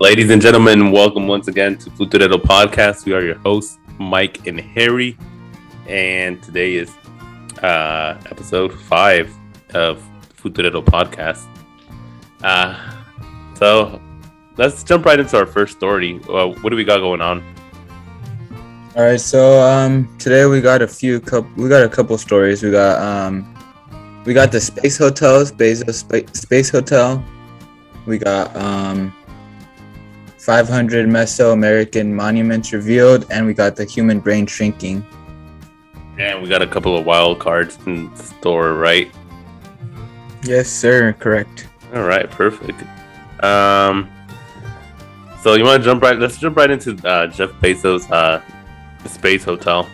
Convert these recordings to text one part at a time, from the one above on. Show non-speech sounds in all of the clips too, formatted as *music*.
Ladies and gentlemen, welcome once again to Futurero Podcast. We are your hosts, Mike and Harry, and today is uh, episode five of Futurero Podcast. Uh, so let's jump right into our first story. Uh, what do we got going on? All right, so um, today we got a few couple. We got a couple stories. We got um, we got the space hotels, Bezos Spa- Space Hotel. We got um, 500 Mesoamerican monuments revealed, and we got the human brain shrinking. And we got a couple of wild cards in store, right? Yes, sir. Correct. All right, perfect. Um, so you want to jump right? Let's jump right into uh, Jeff Bezos' uh, space hotel.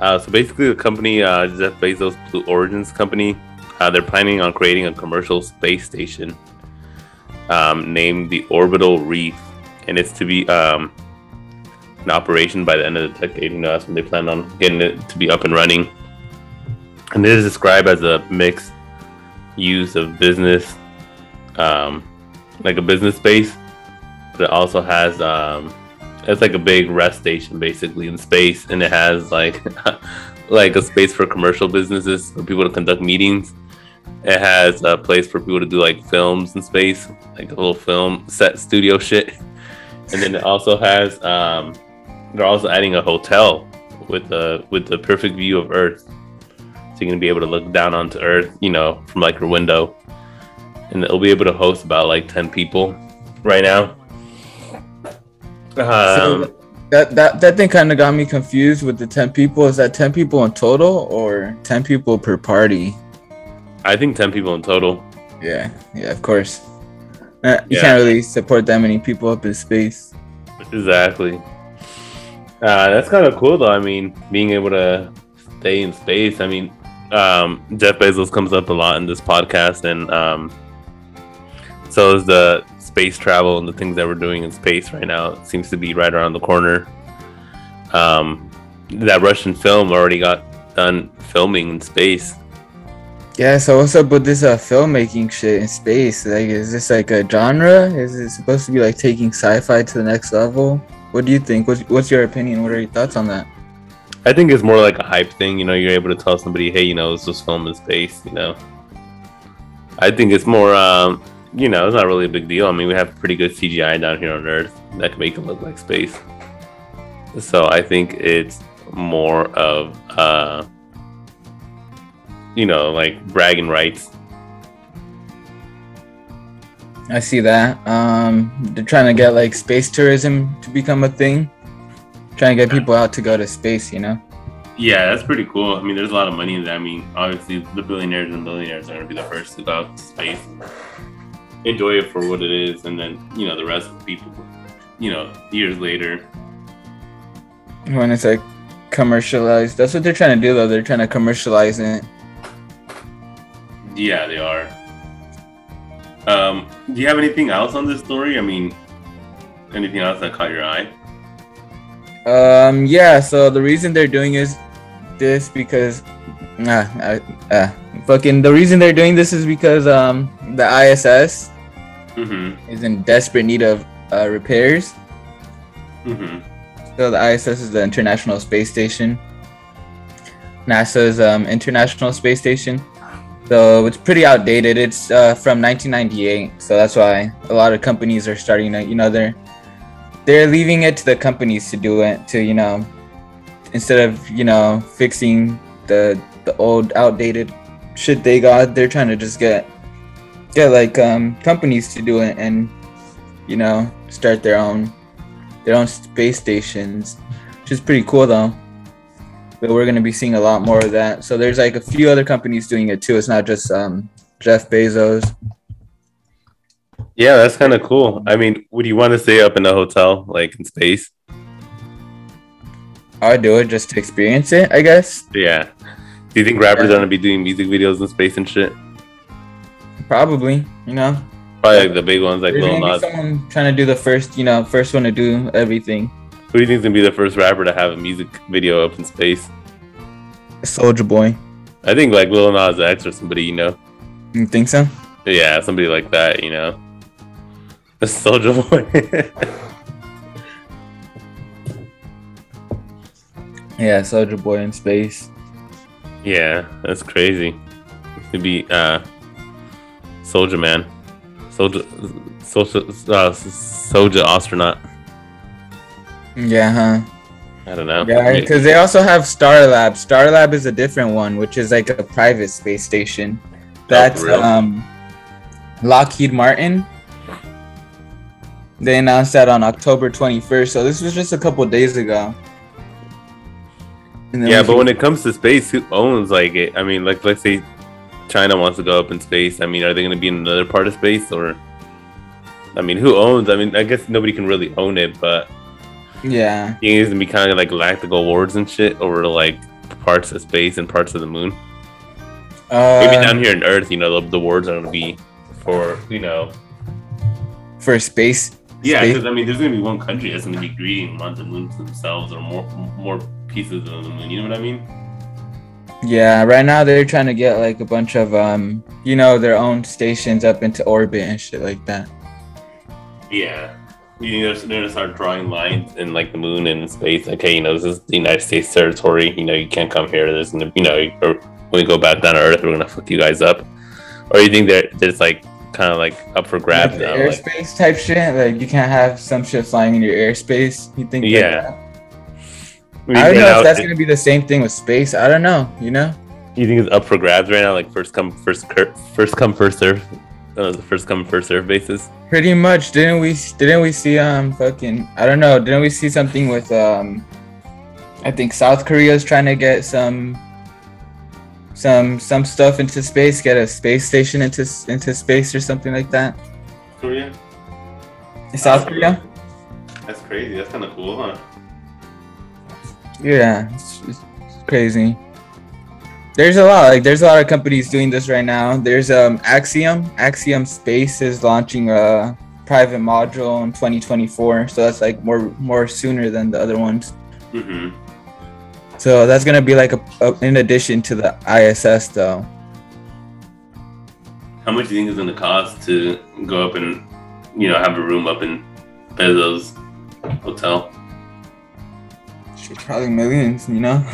Uh, so basically, the company uh, Jeff Bezos Blue Origins company, uh, they're planning on creating a commercial space station um, named the Orbital Reef, and it's to be um, in operation by the end of the decade. You know, that's when they plan on getting it to be up and running. And it is described as a mixed use of business, um, like a business space, but it also has um, it's like a big rest station basically in space, and it has like *laughs* like a space for commercial businesses for people to conduct meetings. It has a place for people to do like films in space, like a little film set studio *laughs* shit. And then it also has um, they're also adding a hotel with the with the perfect view of Earth. So you're gonna be able to look down onto Earth, you know, from like your window. And it'll be able to host about like ten people right now. Um, so that that that thing kind of got me confused with the 10 people. Is that 10 people in total or 10 people per party? I think ten people in total. Yeah, yeah, of course. You Yeah. can't really support that many people up in space. Exactly. Uh, that's kind of cool, though. I mean, being able to stay in space. I mean, um, Jeff Bezos comes up a lot in this podcast, and um, so is the space travel and the things that we're doing in space right now. It seems to be right around the corner. Um, that Russian film already got done filming in space. Yeah, so what's up with this uh filmmaking shit in space? Like, is this like a genre? Is it supposed to be like taking sci-fi to the next level? What do you think? What's what's your opinion? What are your thoughts on that? I think it's more like a hype thing. You know, you're able to tell somebody, hey, you know, this was filmed in space. You know, I think it's more, um, you know, it's not really a big deal. I mean, we have pretty good CGI down here on Earth that can make it look like space. So I think it's more of, uh, you know, like bragging rights. I see that. Um, they're trying to get like space tourism to become a thing. Trying to get people out to go to space, you know. Yeah, that's pretty cool. I mean, there's a lot of money in that. I mean, obviously, the billionaires and billionaires are going to be the first to go out to space, enjoy it for what it is, and then you know the rest of the people, you know, years later. When it's like commercialized, that's what they're trying to do though. They're trying to commercialize it. Yeah, they are. Um, do you have anything else on this story? I mean, anything else that caught your eye? Um, yeah. So the reason they're doing is this because, nah, uh, uh, fucking the reason they're doing this is because um the ISS Mm-hmm. is in desperate need of uh, repairs. Mm-hmm. So the ISS is the International Space Station. NASA's um, International Space Station. So it's pretty outdated. It's uh, from 1998. So that's why a lot of companies are starting to, you know, they're they're leaving it to the companies to do it to, you know, instead of you know fixing the the old outdated shit they got, they're trying to just get get like um companies to do it and you know start their own their own space stations, which is pretty cool though. But we're gonna be seeing a lot more of that. So there's like a few other companies doing it too. It's not just um, Jeff Bezos. Yeah, that's kind of cool. I mean, would you want to stay up in a hotel, like in space? I'd do it just to experience it, I guess. Yeah. Do you think rappers are gonna be doing music videos in space and shit? Probably, you know. Probably like the big ones, like Lil Nas. someone trying to do the first, you know, first one to do everything. Who do you think's gonna be the first rapper to have a music video up in space? Soldier Boy. I think like Lil Nas X or somebody, you know. You think so? Yeah, somebody like that, you know. A *laughs* Soldier Boy. *laughs* Yeah, Soldier Boy in space. yeah, that's crazy. To be uh, Soldier Man, Soldier, Soldier, uh, Soldier astronaut. Yeah, huh? I don't know. Yeah, because they also have Starlab. Starlab is a different one, which is like a private space station. That's real? um, Lockheed Martin. They announced that on October 21st, so this was just a couple days ago. Yeah, but when it comes to space, who owns like it? I mean, like let's say China wants to go up in space. I mean, are they going to be in another part of space or? I mean, who owns? I mean, I guess nobody can really own it, but yeah, it's gonna be kind of like galactic awards and shit over like parts of space and parts of the moon. uh, Maybe down here on Earth, you know, the, the awards are gonna be for you know. for space. Yeah, because I mean, there's gonna be one country that's gonna be greeting on the moon themselves or more more pieces of the moon. You know what I mean? Yeah, right now they're trying to get like a bunch of um, you know, their own stations up into orbit and shit like that. Yeah. You know, they're gonna start drawing lines in like the moon and space. Like, hey, you know, this is the United States territory. You know, you can't come here. There's you know, or when we go back down to Earth, we're gonna fuck you guys up. Or you think that there's like kind of like up for grabs Like now? Like, airspace type shit. Like you can't have some shit flying in your airspace. You think? like Yeah. that? When I don't know if that's it- gonna be the same thing with space. I don't know. You know? You think it's up for grabs right now? Like first come, first cur- first come, first serve. Uh, the first come, first serve basis. Pretty much. Didn't we? Didn't we see um fucking? I don't know. Didn't we see something with um? I think South Korea's trying to get some. Some some stuff into space, get a space station into into space or something like that. Korea. South Korea. That's crazy. That's kind of cool, huh? Yeah, it's, it's crazy. There's a lot. Like, there's a lot of companies doing this right now. There's um Axiom. Axiom Space is launching a private module in 2024. So that's like more more sooner than the other ones. Mm-hmm. So that's gonna be like a, a in addition to the ISS though. How much do you think it's gonna cost to go up and, you know, have a room up in Bezos hotel? Shit, probably millions, you know.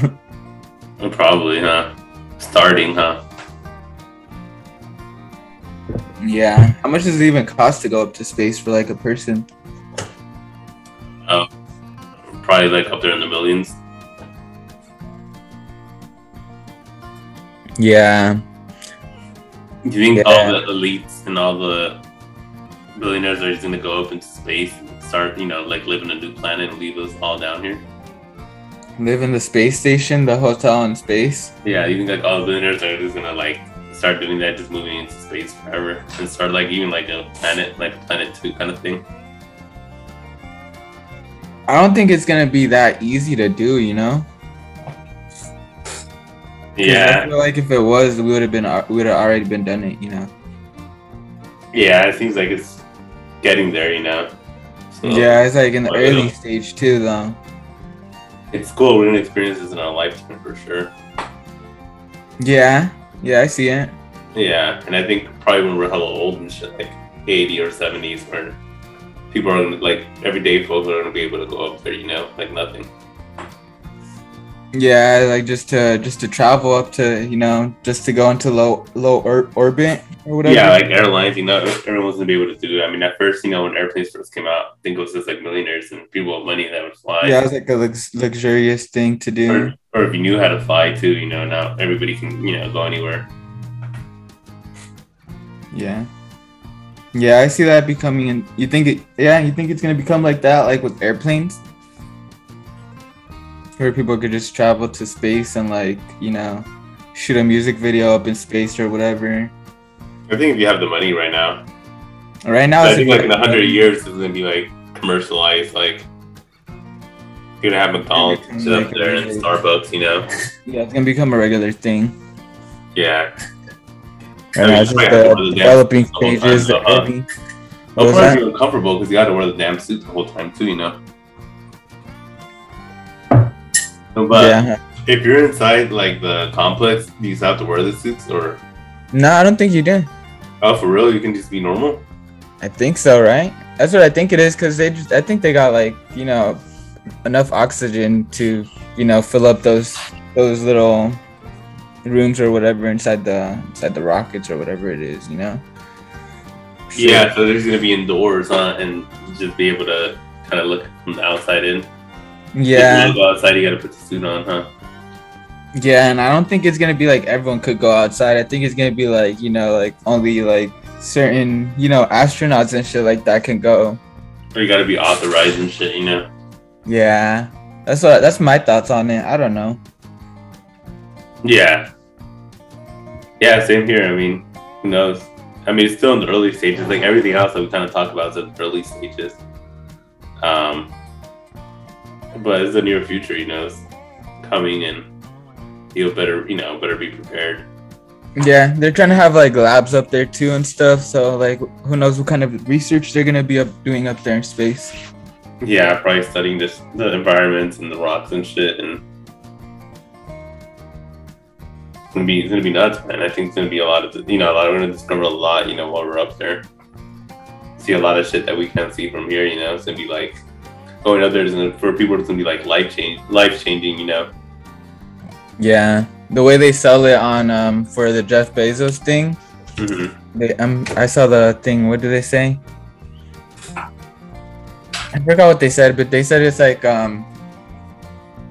Probably, huh? Starting, huh? yeah. How much does it even cost to go up to space for like a person? Oh, probably like up there in the millions. Yeah. Do you think Yeah. all the elites and all the billionaires are just gonna go up into space and start, you know, like live in a new planet and leave us all down here? Live in the space station, the hotel in space. Yeah, you think like all the billionaires are just gonna like start doing that, just moving into space forever, and start like even like a planet, like Planet Two kind of thing. I don't think it's gonna be that easy to do, you know. 'Cause I Yeah, feel like if it was, we would have been we would have already been done it, you know. yeah, it seems like it's getting there, you know. So, Yeah, it's like in the early stage too, though. It's cool. We're gonna experience this in our lifetime for sure. Yeah, yeah, I see it. Yeah, and I think probably when we're hella old and shit, like 80 or 70s, where people are gonna, like, everyday folks are gonna be able to go up there, you know, like nothing. Yeah, like just to just to travel up to you know just to go into low low or- orbit or whatever. Yeah, like airlines, you know, everyone's gonna be able to do it. I mean, at first, you know, when airplanes first came out, I think it was just like millionaires and people with money that would fly. yeah, it was like a lux- luxurious thing to do. Or, or if you knew how to fly too, you know, now everybody can, you know, go anywhere. Yeah. Yeah, I see that becoming. An, you think it? Yeah, you think it's gonna become like that, like with airplanes, where people could just travel to space and like you know, shoot a music video up in space or whatever. I think if you have the money right now, Right now, I it's think like in a hundred years, it's gonna be like commercialized. Like you're gonna have McDonald's and shit up there and Starbucks, you know. Yeah, it's gonna become a regular thing. Yeah, Right mean, now, it's just might have to the developing suit the whole stages. The time, though, huh? I'll probably be uncomfortable because you got to wear the damn suit the whole time too, you know. But Yeah, If you're inside like the complex, do you still have to wear the suits or? No, I don't think you do. Oh, for real? You can just be normal. I think so, right? That's what I think it is, cause they just I think they got like you know enough oxygen to you know fill up those those little rooms or whatever inside the inside the rockets or whatever it is, you know. Yeah, so there's gonna be indoors, huh? And just be able to kind of look from the outside in. If Yeah. you go outside, you gotta put the suit on, huh? Yeah, and I don't think it's gonna be like everyone could go outside. I think it's gonna be like you know like only like certain you know astronauts and shit like that can go. Or you gotta be authorized and shit, you know? Yeah, that's what that's my thoughts on it. I don't know. Yeah. Yeah, same here. I mean, who knows? I mean, it's still in the early stages. Like everything else that we kind of talk about is in the early stages. Um, but it's the near future, you know, it's coming, and you'll better, you know, better be prepared. Yeah, they're trying to have like labs up there too and stuff. So like, who knows what kind of research they're gonna be up doing up there in space? Yeah, probably studying this the environments and the rocks and shit, and it's gonna be it's gonna be nuts, man. I think it's gonna be a lot of you know a lot. We're gonna discover a lot, you know, while we're up there. See a lot of shit that we can't see from here. You know, it's gonna be like oh, going up there is gonna, for people. It's gonna be like life change, life changing. You know. Yeah, the way they sell it on um for the Jeff Bezos thing. hmm They um I saw the thing. What did they say? I forgot what they said, but they said it's like um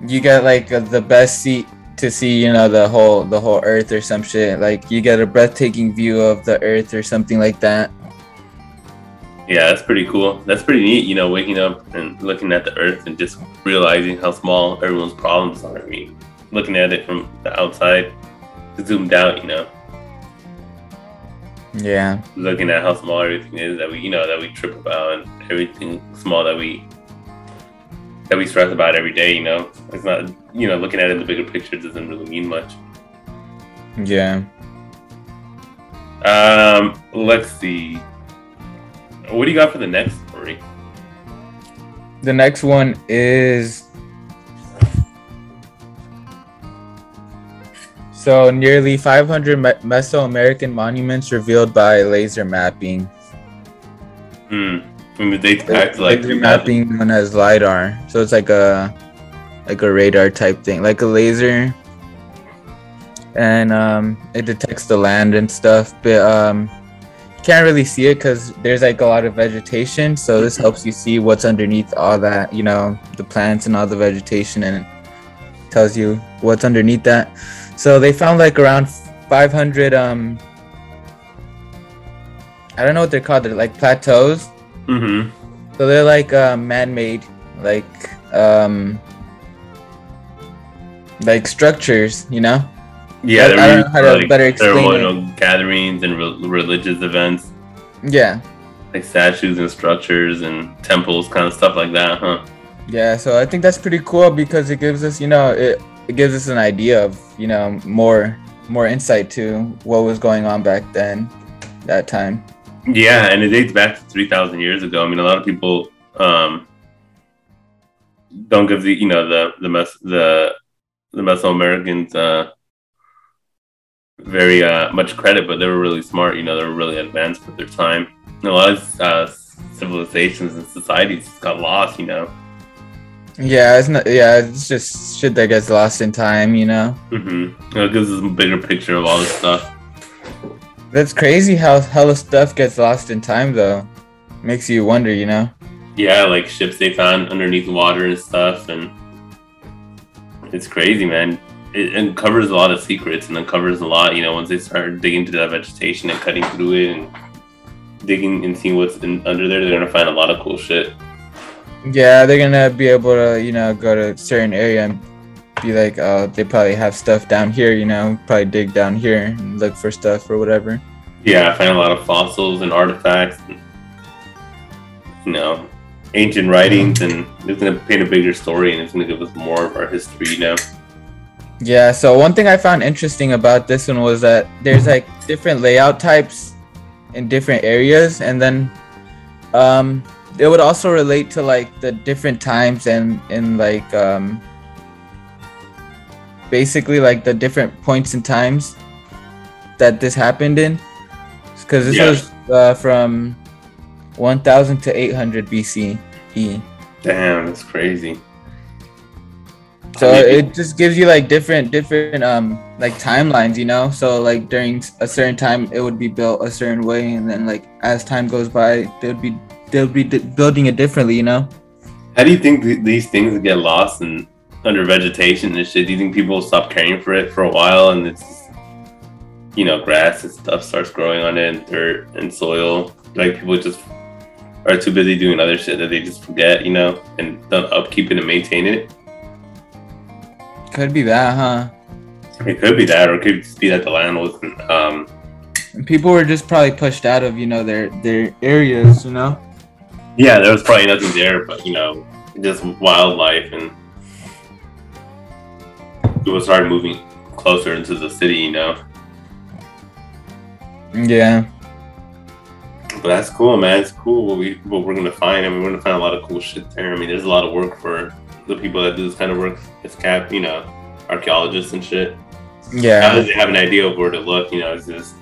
you get like uh, the best seat to see you know the whole the whole Earth or some shit. Like you get a breathtaking view of the Earth or something like that. Yeah, that's pretty cool. That's pretty neat. You know, waking up and looking at the Earth and just realizing how small everyone's problems are. I mean, looking at it from the outside, zoomed out. You know. Yeah, looking at how small everything is that we you know that we trip about and everything small that we that we stress about every day you know it's not you know looking at it in the bigger picture doesn't really mean much yeah. um let's see what do you got for the next story The next one is so nearly 500 Me- Mesoamerican monuments revealed by laser mapping. hmm from the dates back like laser 2000 mapping known as lidar. So it's like a like a radar type thing, like a laser, and um, it detects the land and stuff. But um, you can't really see it because there's like a lot of vegetation. So this helps you see what's underneath all that, you know, the plants and all the vegetation, and it tells you what's underneath that. So they found like around 500 um. I don't know what they're called. They're like plateaus. hmm So they're like uh, man-made, like um, like structures, you know. yeah I- don't know how to like, better explain gatherings and re- religious events Yeah, like statues and structures and temples kind of stuff like that huh yeah. So I think that's pretty cool because it gives us, you know, it it gives us an idea of, you know, more more insight to what was going on back then, that time. Yeah, and it dates back to three thousand years ago. I mean, a lot of people um, don't give the you know the the Mes- the the Mesoamericans uh, very uh, much credit, but they were really smart. You know, they were really advanced for their time. And a lot of uh, civilizations and societies got lost. You know. Yeah, it's not. Yeah, it's just shit that gets lost in time, you know. Mm-hmm. It gives us a bigger picture of all this stuff. That's crazy how hella stuff gets lost in time, though. Makes you wonder, you know. Yeah, like ships they found underneath water and stuff, and it's crazy, man. It uncovers a lot of secrets and uncovers a lot. You know, once they start digging into that vegetation and cutting through it and digging and seeing what's in, under there, they're gonna find a lot of cool shit. Yeah, they're gonna be able to, you know, go to a certain area and be like, oh, they probably have stuff down here, you know, probably dig down here and look for stuff or whatever. Yeah, I find a lot of fossils and artifacts, and, you know, ancient writings, and it's gonna paint a bigger story and it's gonna give us more of our history. You know. Yeah, so one thing I found interesting about this one was that there's like different layout types in different areas, and then um, it would also relate to like the different times and in like um, basically like the different points and times that this happened in, because this Yeah. was uh, from 1000 to 800 BCE. Damn, that's crazy. So it just gives you like different different um like timelines, you know. So like during a certain time it would be built a certain way, and then like as time goes by, they'll be they'll be d- building it differently, you know. How do you think th- these things get lost in under vegetation and shit? Do you think people stop caring for it for a while and it's just, you know grass and stuff starts growing on it and dirt and soil? Like people just are too busy doing other shit that they just forget, you know, and don't upkeep it and maintain it. Could be that, huh? It could be that, or it could just be that the land wasn't. Um, people were just probably pushed out of you know their their areas, you know. Yeah, there was probably nothing there, but you know, just wildlife and people started moving closer into the city, you know. Yeah. But that's cool, man. It's cool what we what we're gonna find. I mean, we're gonna find a lot of cool shit there. I mean, there's a lot of work for the people that do this kind of work. It's cap, you know, archaeologists and shit. Now Yeah. that they have an idea of where to look, you know, it's just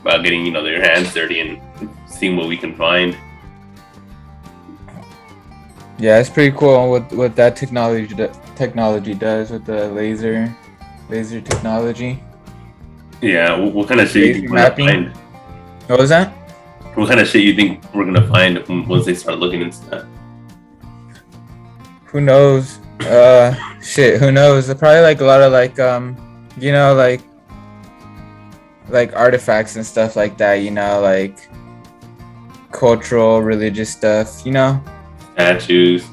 about getting you know their hands dirty and seeing what we can find. Yeah, it's pretty cool what what that technology technology does with the laser laser technology. Yeah, what, what kind of shit you think we're Mapping. gonna find? What was that? What kind of shit you think we're gonna find once they start looking into that? Who knows? Uh, shit. Who knows? Probably like a lot of like um, you know, like like artifacts and stuff like that. You know, like cultural, religious stuff. You know. Statues.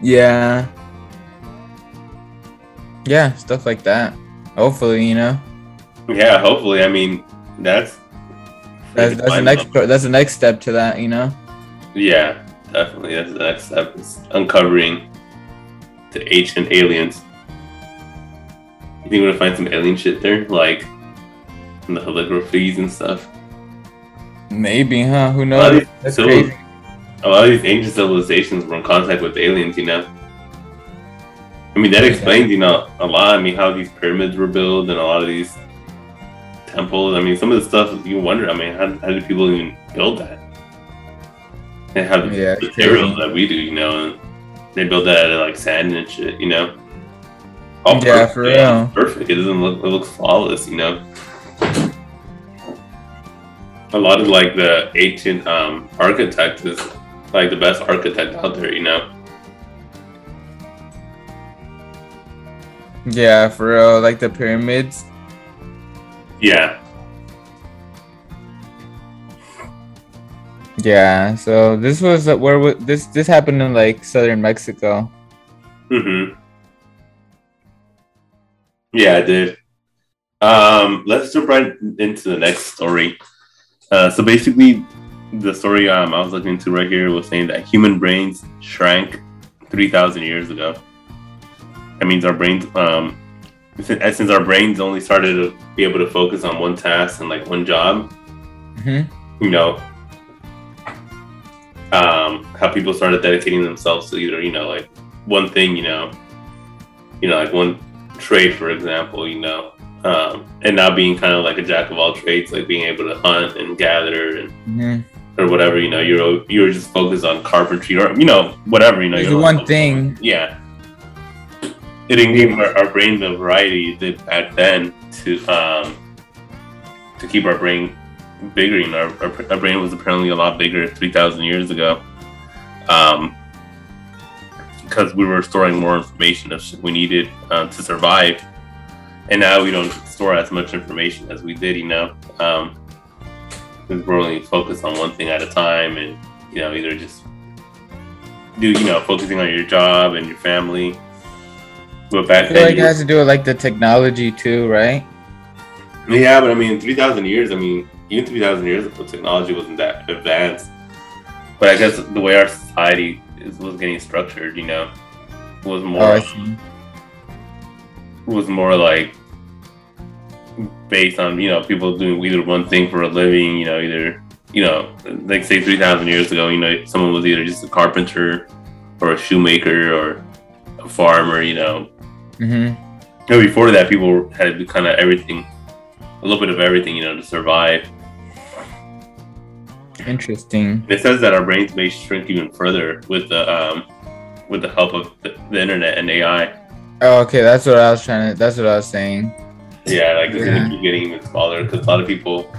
Yeah. Yeah, stuff like that. Hopefully, you know. Yeah, hopefully. I mean, that's That's, that's the next that's the next step to that, you know. Yeah, definitely. That's the next step is uncovering the ancient aliens. You think we're gonna find some alien shit there, like in the calligraphies and stuff? Maybe, huh? Who knows? That's civil- crazy. A lot of these ancient civilizations were in contact with aliens, you know. I mean, that Yeah. explains, you know, a lot. I mean, how these pyramids were built and a lot of these temples. I mean, some of the stuff you wonder. I mean, how, how did people even build that? They have the Yeah, materials that we do, you know, and they build that out of like sand and shit, you know. All Yeah, for yeah, real. Perfect. It doesn't look. It looks flawless, you know. A lot of like the ancient um, architect is like the best architect out there, you know. Yeah, for real. Like the pyramids. Yeah, Yeah. So this was uh, where this this happened in like southern Mexico. Mm-hmm. Yeah, I did. Um, let's jump right into the next story. Uh, so basically, the story um, I was looking into right here was saying that human brains shrank 3,000 years ago. That means our brains, um, since since our brains only started to be able to focus on one task and like one job, hmm you know, um, how people started dedicating themselves to either, you know, like one thing, you know, you know, like one trade, for example, you know, um, and now being kind of like a jack of all trades, like being able to hunt and gather and hmm or whatever, you know, you're you're just focused on carpentry or you know whatever, you know, It's you're one thing. yeah. It didn't give our, our brain the variety it did back then to um to keep our brain bigger. You know, our, our, our brain was apparently a lot bigger three thousand years ago, um, because we were storing more information of shit we needed uh, to survive, and now we don't store as much information as we did. You know, um, only focused on one thing at a time, and you know, either just do you know focusing on your job and your family. But I back feel then, like it you- has to do with like the technology too, right? yeah, but I mean, three thousand years. I mean, even three thousand years ago, technology wasn't that advanced. But I guess the way our society is, was getting structured, you know, was more Oh, I see. was more like based on you know people doing either one thing for a living, you know, either you know, like say three thousand years ago, you know, someone was either just a carpenter or a shoemaker or a farmer, you know, hmm know, before that, people had to do kind of everything, a little bit of everything, you know, to survive. Interesting. It says that our brains may shrink even further with the um, with the help of the, the internet and AI. Oh, okay, that's what I was trying to. That's what I was saying. Yeah, like it's Yeah. gonna keep getting even smaller because a lot of people,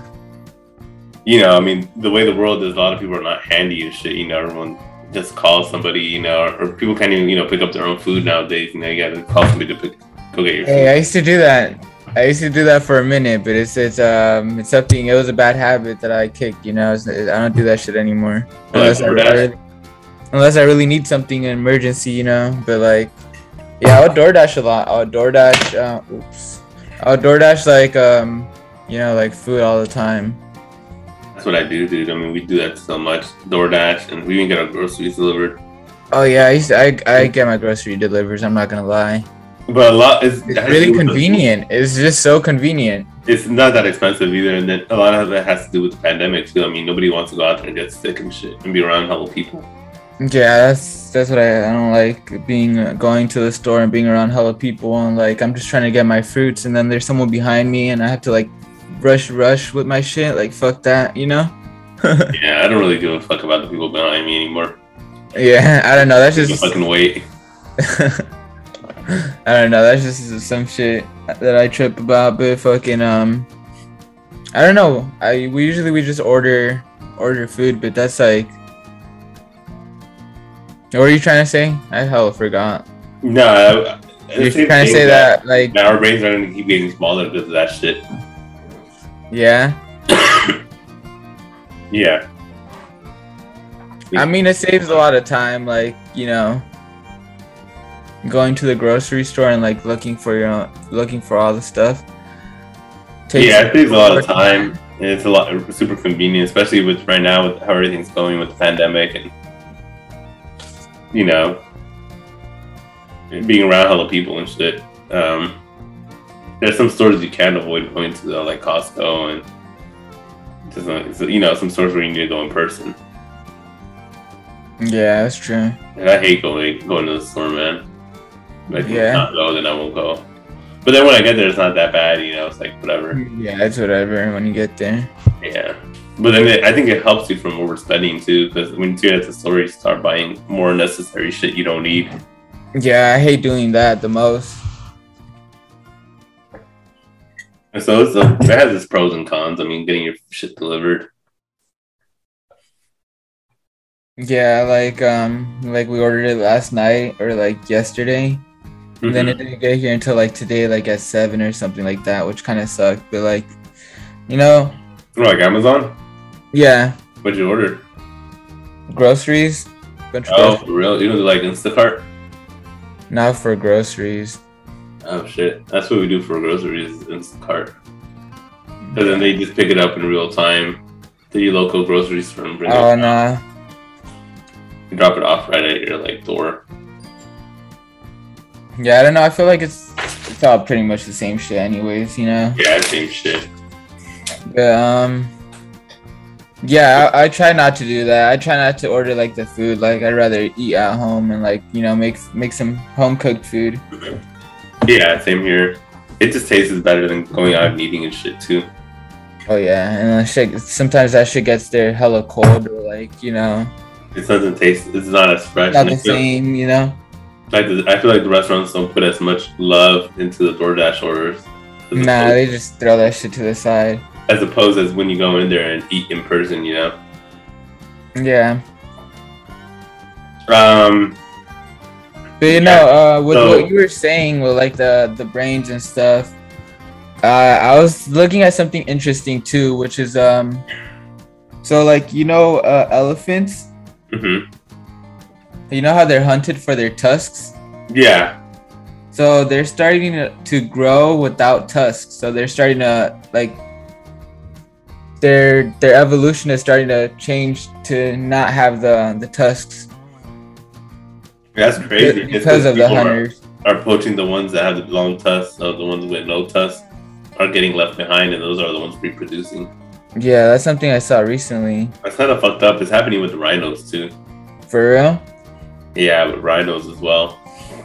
you know, I mean, the way the world is, a lot of people are not handy and shit. You know, everyone just calls somebody, you know, or people can't even, you know, pick up their own food nowadays. You know, you gotta call somebody to pick, go get your food. Hey, I used to do that. I used to do that for a minute, but it's it's um it's something. It was a bad habit that I kicked. You know, it's, I don't do that shit anymore unless I, really, unless I really need something in emergency. You know, but like, yeah, I would DoorDash a lot. I would DoorDash. Uh, oops. I would DoorDash like um you know like food all the time. That's what I do, dude. I mean, we do that so much. DoorDash, and we even get our groceries delivered. Oh yeah, I used to, I I get my grocery delivers. I'm not gonna lie. But a lot is It's really convenient. It's just so convenient. It's not that expensive either, and then a lot of it has to do with the pandemic too. I mean, nobody wants to go out there and get sick and shit and be around hella people. Yeah, that's that's what I, I don't like being uh, going to the store and being around hella people and like I'm just trying to get my fruits and then there's someone behind me and I have to like rush rush with my shit like fuck that you know *laughs* yeah, I don't really give a fuck about the people behind me anymore. yeah I don't know that's Just just fucking wait. *laughs* I don't know that's just some shit that I trip about but fucking um I don't know I we usually we just order order food but that's like what are you trying to say I hella forgot No, you're trying to say that like that our brains are gonna keep getting smaller because of that shit. yeah *coughs* Yeah. I mean, it saves a lot of time, like you know, going to the grocery store and like looking for your own, looking for all the stuff. yeah, it saves a lot of more time. And it's a lot super convenient, especially with right now with how everything's going with the pandemic and you know being around hella people and shit. Um, there's some stores you can't avoid going to, though, like Costco and just uh, you know some stores where you need to go in person. Yeah, that's true. And I hate going going to the store, man. Like, if Yeah. not go, then I won't go. But then when I get there, it's not that bad, you know. It's like whatever. Yeah, it's whatever when you get there. Yeah, but then it, I think it helps you from overspending too, because when you get at the store, you start buying more unnecessary shit you don't need. Yeah, I hate doing that the most. And so it's a, it has its pros and cons. I mean, getting your shit delivered. Yeah, like um, like we ordered it last night or like yesterday. And then it didn't get here until like today, like at seven or something like that, which kind of sucked. But like, you know, like Amazon. Yeah, What'd you order? groceries. Bunch Oh, for real? You know, like Instacart. Not for groceries. Oh shit, that's what we do for groceries. Instacart. Because then they just pick it up in real time to your local grocery store and bring Oh it. no. You drop it off right at your like door. Yeah, I don't know. I feel like it's it's all pretty much the same shit, anyways. You know. Yeah, same shit. But um. Yeah, I, I try not to do that. I try not to order like the food. Like I'd rather eat at home and like you know make make some home cooked food. Yeah, same here. It just tastes better than going out and eating and shit too. Oh yeah, and then shit, sometimes that shit gets there hella cold or like you know It doesn't taste. It's not as fresh. not and the feel- same. You know. Like the, I feel like the restaurants don't put as much love into the DoorDash orders. Nah, they just throw that shit to the side. As opposed as when you go in there and eat in person, you know. Yeah, Um, but you know, uh, with So- what you were saying with like the the brains and stuff, uh, I was looking at something interesting too, which is um, so like you know, uh, elephants. mhm. You know how they're hunted for their tusks. yeah, So they're starting to grow without tusks. So they're starting to like their their evolution is starting to change to not have the the tusks that's crazy. It's because of the people are- hunters. Are, poaching the ones that have the long tusks, so the ones with no tusks are getting left behind, and those are the ones reproducing. Yeah, that's something I saw recently. That's kind of fucked up. It's happening with the rhinos too. For real, Yeah, with rhinos as well.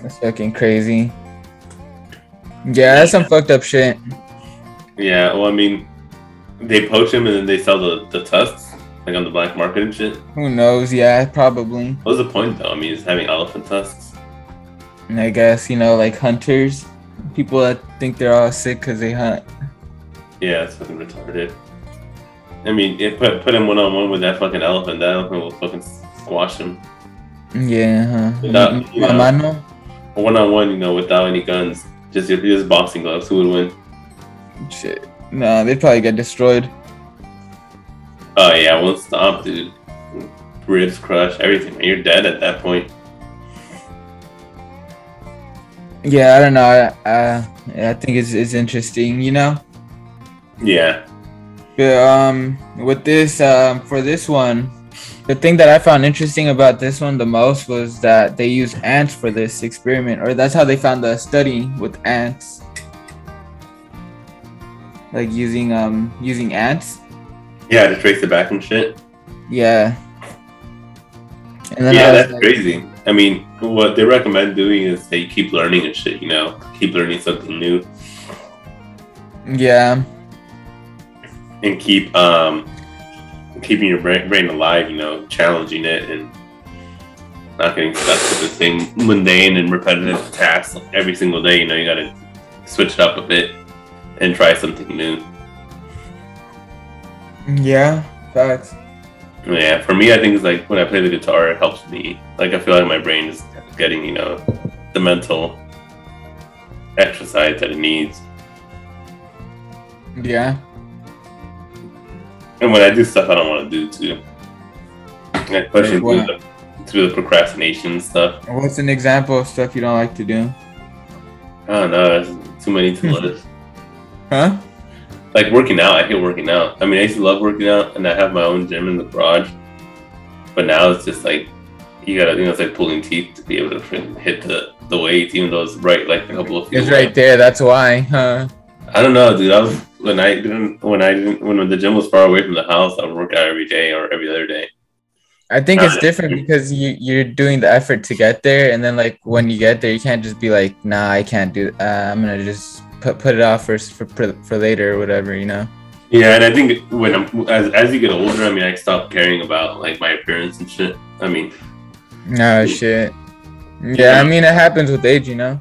that's fucking crazy. Yeah, that's some fucked up shit. Yeah, well, I mean, they poach him and then they sell the, the tusks like on the black market and shit. Who knows? Yeah, probably. What's the point though? I mean, it's having elephant tusks. And I guess you know, like hunters, people that think they're all sick because they hunt. Yeah, it's fucking retarded. I mean, it put put him one on one with that fucking elephant. That elephant will fucking squash him. Yeah, huh? Without, mm, you know, one on one, you know, without any guns, just just boxing gloves. Who would win? Shit. Nah, they'd probably get destroyed. Oh yeah, one stomp, dude. Ribs crush, everything. You're dead at that point. Yeah, I don't know. I, I, I think it's, it's interesting, you know? Yeah. But, um, with this, um, for this one, the thing that I found interesting about this one the most was that they used ants for this experiment, or that's how they found the study with ants. Like using um using ants. Yeah, to trace it back and shit. Yeah. And then yeah, was that's like- crazy. I mean, what they recommend doing is they keep learning and shit, you know, keep learning something new Yeah. and keep um keeping your brain, brain alive, you know, challenging it and not getting stuck with the same mundane and repetitive tasks every single day. You know, you got to switch it up a bit and try something new. Yeah. Facts. Yeah, for me, I think it's like when I play the guitar, it helps me. Like I feel like my brain is getting, you know, the mental exercise that it needs. Yeah. And when I do stuff I don't want to do too, pushing through the, through the procrastination stuff. What's an example of stuff you don't like to do? I don't know. There's too many to *laughs* list. Huh? like working out, I hate working out. I mean, I used to love working out, and I have my own gym in the garage. But now it's just like you gotta, you know, it's like pulling teeth to be able to hit the the weights, even though it's right like a couple of feet. It's away. right there. That's why. Huh? I don't know, dude. I was when I didn't when I didn't when the gym was far away from the house, I would work out every day or every other day. I think it's Uh, different because you you're doing the effort to get there, and then like when you get there, you can't just be like, nah, I can't do. Uh, I'm gonna just put put it off for for for later or whatever, you know. Yeah, and I think when I'm as as you get older, I mean, I stop caring about like my appearance and shit. I mean, No shit. Yeah, I mean it happens with age, you know.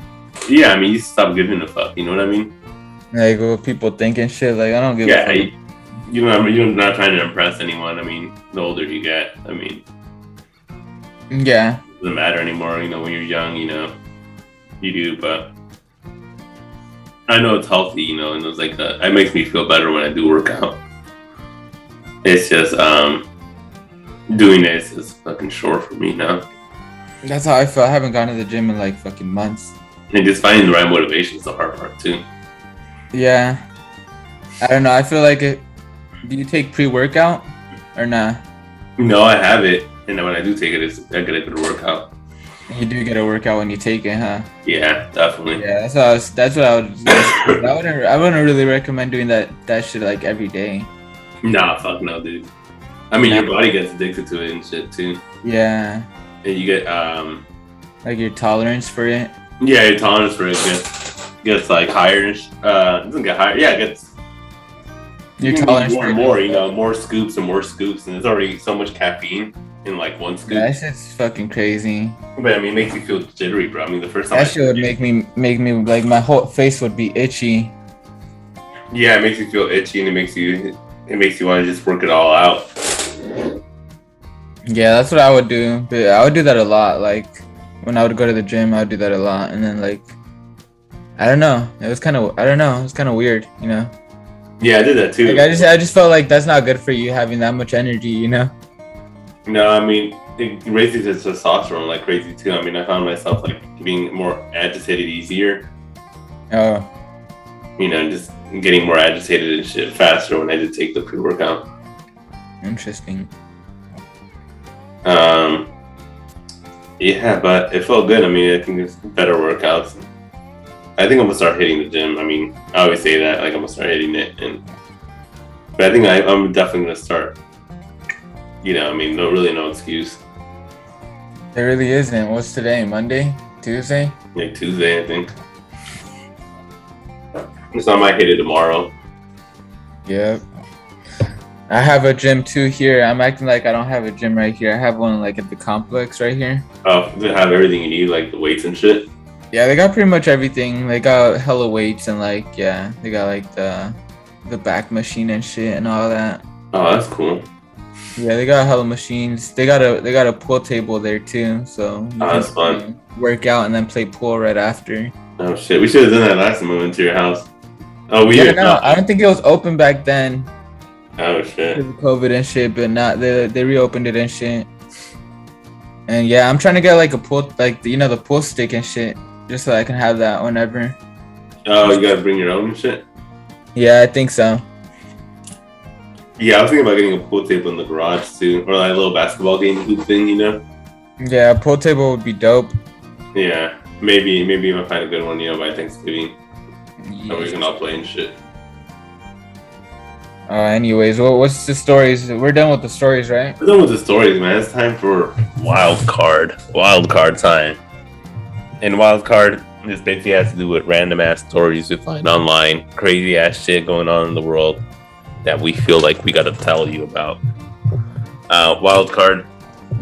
yeah, I mean, you stop giving a fuck. You know what I mean? Like what people think and shit. Like I don't give a fuck Yeah, I, you know, I mean, you're not trying to impress anyone. I mean, the older you get, I mean. Yeah. it doesn't matter anymore. You know, when you're young, you know, you do, but I know it's healthy. You know, and it's like uh, it makes me feel better when I do work *laughs* out. It's just um, doing this is fucking short for me now, That's how I feel. I haven't gone to the gym in like fucking months. and just finding the right motivation is the hard part too. Yeah. I don't know. I feel like it. Do you take pre workout or nah? No, I have it, and then when I do take it, it's I get a good workout. You do get a workout when you take it, huh? Yeah, definitely. Yeah, that's what I was. That's what I would. *coughs* I wouldn't. I wouldn't really recommend doing that. That shit like every day. Nah, fuck no, dude. I mean, your body gets addicted to it and shit too, Yeah, and you get um, like your tolerance for it. yeah, your tolerance for it gets gets like higher. Uh, it doesn't get higher. Yeah, it gets Your you tolerance more and more. You know, more scoops and more scoops, and there's already so much caffeine in like one scoop. Yeah, that shit's fucking crazy. But I mean, it makes you feel jittery, bro. I mean, the first time I That shit would make me make me like my whole face would be itchy. yeah, it makes you feel itchy, and it makes you it makes you want to just work it all out. Yeah, that's what I would do. But I would do that a lot. Like when I would go to the gym, I would do that a lot. And then like, I don't know. It was kind of I don't know. It was kind of weird, you know. Yeah, I did that too. Like I just I just felt like that's not good for you having that much energy, you know. No, I mean, it raises his testosterone like crazy too. I mean, I found myself like being more agitated easier. Oh, You know, just getting more agitated and shit faster when I did take the pre-workout. interesting. Um, yeah, but it felt good. I mean, I think it's better workouts. I think I'm gonna start hitting the gym. I mean, I always say that, like I'm gonna start hitting it, and but I think I, I'm definitely gonna start. You know, I mean, no, really, no excuse. There really isn't. What's today? Monday? Tuesday? Like Tuesday, I think. So I might hit it tomorrow. Yep. I have a gym too here. I'm acting like I don't have a gym right here. I have one like at the complex right here. Oh, they have everything you need, like the weights and shit. Yeah, they got pretty much everything. They got hella weights and like yeah, they got like the the back machine and shit and all that. Oh, that's cool. Yeah, they got hella machines. They got a they got a pool table there too. So you Oh, that's can, fun. Work out and then play pool right after. Oh shit, we should have done that last time we went to your house. Oh, we Yeah, no, I don't think it was open back then Oh shit. COVID and shit, but not they they reopened it and shit. And yeah, I'm trying to get like a pool like you know the pool stick and shit, just so I can have that whenever. Oh, you gotta bring your own shit. Yeah, I think so. Yeah, I was thinking about getting a pool table in the garage too, or like a little basketball game hoop thing, you know. Yeah, a pool table would be dope. Yeah, maybe maybe if I find a good one, you know, by Thanksgiving, that we can all play and shit. Uh, anyways, what, what's the stories? We're done with the stories, right? We're done with the stories, man. It's time for wild card. Wild card time. And wild card, this basically has to do with random ass stories we find online, crazy ass shit going on in the world that we feel like we gotta tell you about. Uh, wild card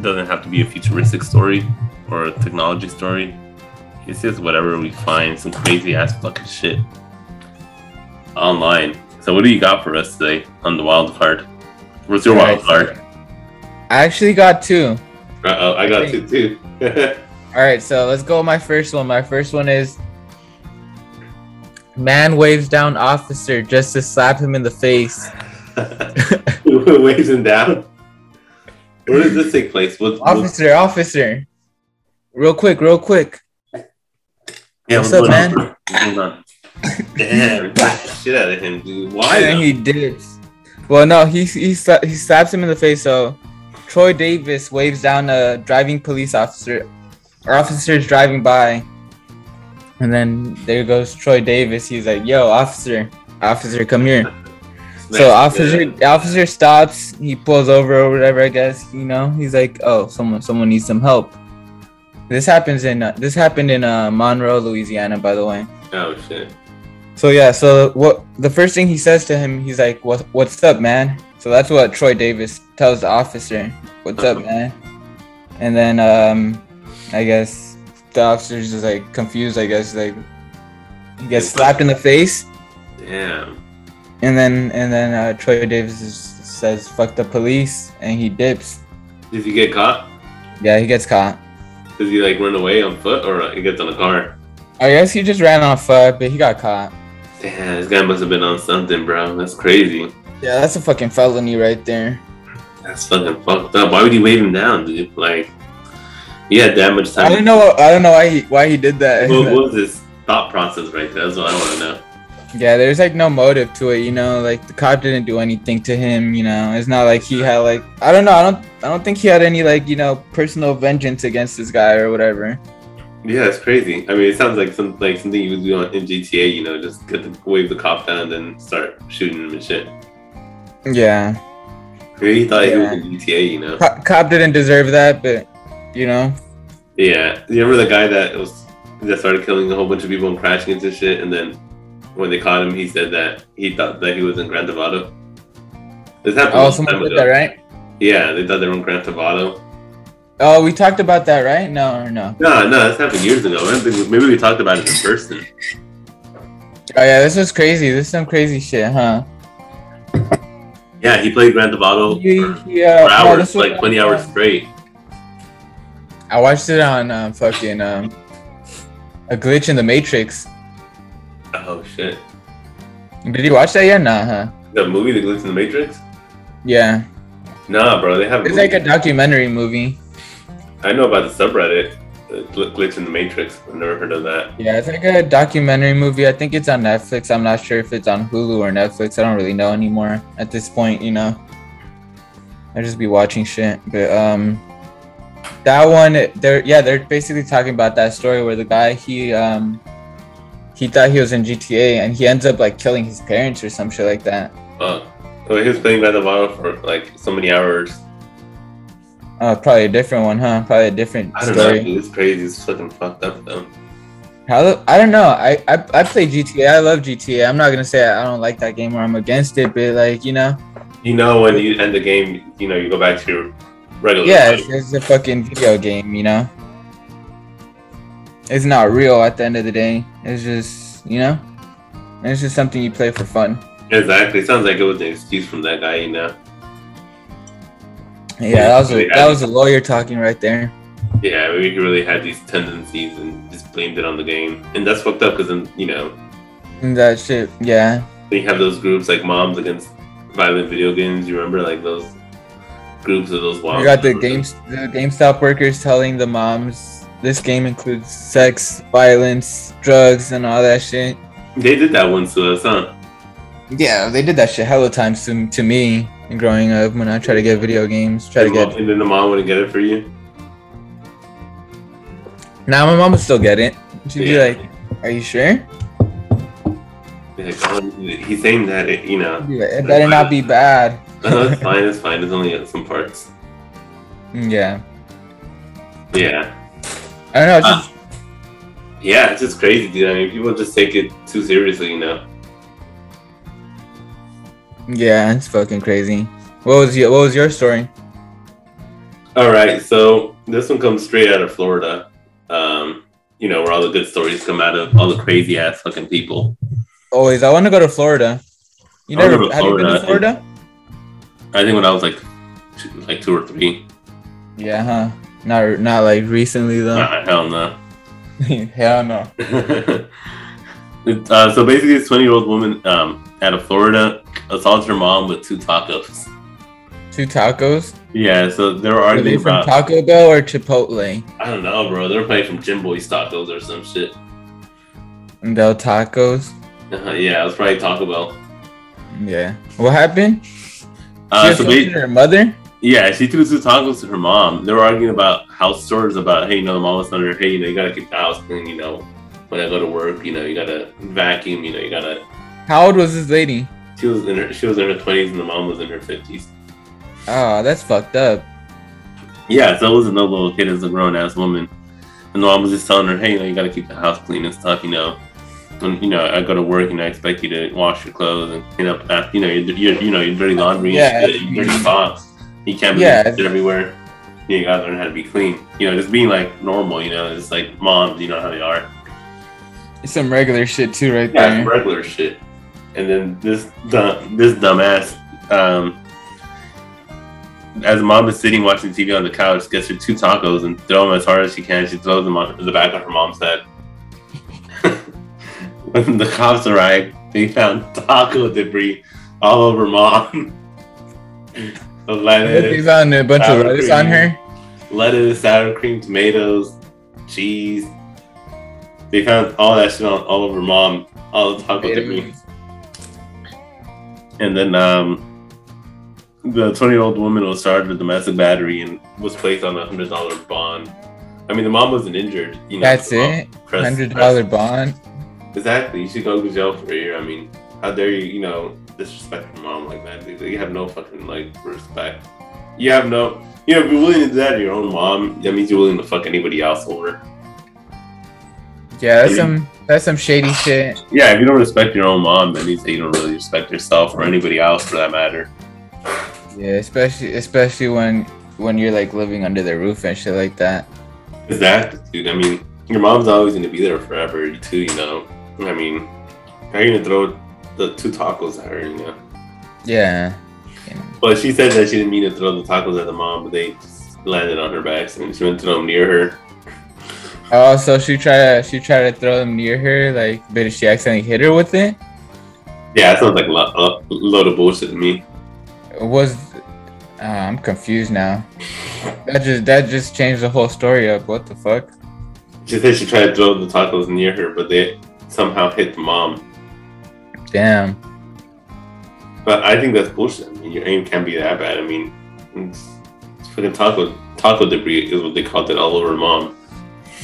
doesn't have to be a futuristic story or a technology story. It's just whatever we find, some crazy ass fucking shit online. So, what do you got for us today on the wild card? What's your wild Alright. card? I actually got two. Uh oh, I got two too. *laughs* All right, so let's go with my first one. My first one is man waves down officer just to slap him in the face. *laughs* Waves him down. Where does this take place? What, what, Officer, officer. Real quick, real quick. yeah, what's up, on? What's going on? Damn, shit out of him, dude. Why? And he dips. Well, no, he he sla- he slaps him in the face. So Troy Davis waves down a driving police officer. Our officer's driving by, and then there goes Troy Davis. He's like, "Yo, officer, officer, come here." So officer officer stops. He pulls over or whatever. I guess you know. He's like, "Oh, someone someone needs some help." This happens in uh, this happened in uh, Monroe, Louisiana, by the way. Oh shit. So yeah, so what the first thing he says to him, he's like, "What what's up, man?" So that's what Troy Davis tells the officer, "What's up, *laughs* man?" And then um I guess the officer's just like confused, I guess like he gets slapped in the face Damn. and then and then uh, Troy Davis is, says fuck the police and he dips. Did he get caught? Yeah, he gets caught. Does he like run away on foot or uh, he gets on a car? I guess he just ran off foot, but he got caught. Damn, this guy must have been on something, bro. That's crazy. Yeah, that's a fucking felony right there. That's fucking fucked up. Why would he wave him down, dude? Like, he had that much time. I don't know. I don't know why he why he did that. What, *laughs* what was his thought process right there? That's what I want to know. Yeah, there's like no motive to it, you know. Like the cop didn't do anything to him, you know. It's not like he had like I don't know. I don't I don't think he had any like you know personal vengeance against this guy or whatever. Yeah, it's crazy. I mean, it sounds like some like something you would do on, in GTA. You know, just get the wave the cop down and then start shooting him and shit. Yeah, he thought he was in GTA. You know. Cop didn't deserve that, but you know. Yeah. You remember the guy that was that started killing a whole bunch of people and crashing into shit, and then when they caught him, he said that he thought that he was in Grand Theft Auto. This happened. Oh, someone did ago. that, right? Yeah, they thought they were in Grand Theft Auto. Oh, we talked about that, right? No, or no? No, no, this happened years ago. I don't think- Maybe we talked about it in person. Oh yeah, this was crazy. This is some crazy shit, huh? Yeah, he played Grand Theft Auto He- for, he, uh, for hours, like 20 hours straight. I watched it on um, fucking um, a glitch in the Matrix. Oh shit! Did you watch that yet? Nah, huh? The movie, The Glitch in the Matrix? Yeah, Nah, bro, they have. it's like a documentary movie. I know about the subreddit, Gl- Glitch in the Matrix. I've never heard of that. Yeah, it's like a documentary movie. I think it's on Netflix. I'm not sure if it's on Hulu or Netflix. I don't really know anymore at this point, you know. I just be watching shit. But um that one they're yeah, they're basically talking about that story where the guy he um he thought he was in GTA and he ends up like killing his parents or some shit like that. Uh, so he was playing by the Auto for like so many hours. Uh probably a different one, huh? Probably a different I don't know, story. dude. It's crazy. It's fucking fucked up though. How, I don't know. I, I I play GTA. I love GTA. I'm not gonna say I don't like that game or I'm against it, but like you know, You know, when you end the game, you know, you go back to your regular. yeah, it's, it's a fucking video game. You know, it's not real at the end of the day. It's just you know, it's just something you play for fun. exactly. Sounds like it was an excuse from that guy, you know. Yeah, that was a, that was a lawyer talking right there. Yeah, maybe he really had these tendencies and just blamed it on the game, and that's fucked up because then you know that shit. Yeah, then you have those groups like Moms Against Violent Video Games. You remember like those groups of those wild. we got the games the GameStop workers telling the moms this game includes sex, violence, drugs, and all that shit. They did that once to us, huh? Yeah, they did that shit hella times to, to me and growing up when I try to get video games. Try to mom- get. and then the mom wouldn't get it for you. Now my mom would still get it. She'd be like, "Are you sure?" Like, oh, he's saying that it, you know. I'd be like, it better not be bad. No, it's fine. It's fine. It's only some parts. Yeah, Yeah. I don't know. It's Uh, just, Yeah, it's just crazy, dude. I mean, people just take it too seriously, you know. yeah, it's fucking crazy. What was your What was your story? All right, so this one comes straight out of Florida. Um, you know, where all the good stories come out of all the crazy ass fucking people. Always, I want to go to Florida. You I never have you been to Florida. I think when I was like, two, like two or three. Yeah, huh? Not not like recently though. Nah, hell no. *laughs* Hell no. It, *laughs* uh, so basically, this 20 year old woman um, out of Florida assaults her mom with two tacos. Two tacos. Yeah, so they were Are they from about. Taco Bell or Chipotle? I don't know, bro. They're playing from Jimboy's tacos or some shit. Del Tacos. Uh, yeah, it was probably Taco Bell. Yeah. What happened? Uh, she so ba- her mother. yeah, she threw two tacos to her mom. They were arguing about house chores, about hey, you know, the mom was telling her, hey, you know, you gotta keep the house clean. You know, when I go to work, you know, you gotta vacuum. You know, you gotta. How old was this lady? She was in her she was in her twenties, and the mom was in her fifties. Oh, that's fucked up. Yeah, so it wasn't no little kid; it was a grown ass woman. And the mom was just telling her, hey, you know, you gotta keep the house clean and stuff. You know, when you know I go to work, and I expect you to wash your clothes and clean up after, you know, your, your you know your dirty laundry Yeah. and your dirty socks. You can't be Yeah. shit everywhere. You, know, you gotta learn how to be clean. You know, just being like normal. You know, it's like moms. You know how they are. It's some regular shit too, right Yeah, there. regular shit. And then this dumb, this dumbass, um, as mom is sitting watching TV on the couch, gets her two tacos and throw them as hard as she can. She throws them on the back of her mom's head. When the cops arrived, they found *laughs* taco debris all over mom. *laughs* the They lettuce, found a bunch of sour lettuce on her. lettuce, sour cream, tomatoes, cheese. They found all that shit on, all over mom, all the taco debris. And then um, the 20 year old woman was charged with domestic battery and was placed on a hundred dollar bond. I mean, the mom wasn't injured. You know, That's it. Hundred dollar bond. Exactly. You should go to jail for a year. I mean, how dare you, you know, disrespect your mom like that? dude? You have no fucking like respect. You have no. You know, if you're willing to do that to your own mom, that means you're willing to fuck anybody else over. Yeah, that's some that's some shady shit. Yeah, if you don't respect your own mom, that means that you don't really respect yourself or anybody else for that matter. Yeah, especially especially when when you're like living under their roof and shit like that. Exactly, dude. I mean, your mom's always gonna be there forever, too. You know. I mean, how are you gonna throw the two tacos at her? You know. Yeah. But she said that she didn't mean to throw the tacos at the mom, but they just landed on her back, and she went to throw them near her. Oh, so she tried to she tried to throw them near her, like, but she accidentally hit her with it. Yeah, that sounds like a, lot, a load of bullshit to me. It was uh, I'm confused now. That just that just changed the whole story up. What the fuck? She said she tried to throw the tacos near her, but they somehow hit the mom. Damn. But I think that's bullshit. I mean, your aim can't be that bad. I mean, it's, it's fucking taco taco debris is what they called it all over mom.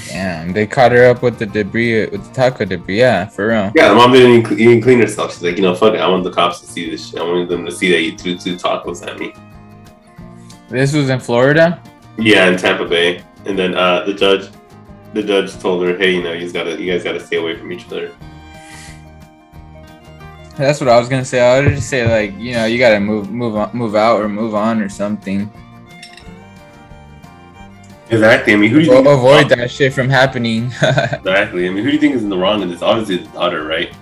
Damn. They caught her up with the debris with the taco debris. Yeah, for real. Yeah, the mom didn't even, even clean herself. She's like, you know, fuck it. I want the cops to see this shit. I wanted them to see that you threw two tacos at me. This was in Florida. Yeah, in Tampa Bay. And then uh, the judge the judge told her, "Hey, you know, you guys gotta, you guys gotta stay away from each other." That's what I was gonna say. I would just say like, you know, you gotta move, move on, move out or move on or something. Exactly. I mean, who do you Well, think is avoid that shit from happening. *laughs* Exactly. I mean, who do you think is in the wrong in this? Obviously, the daughter, right?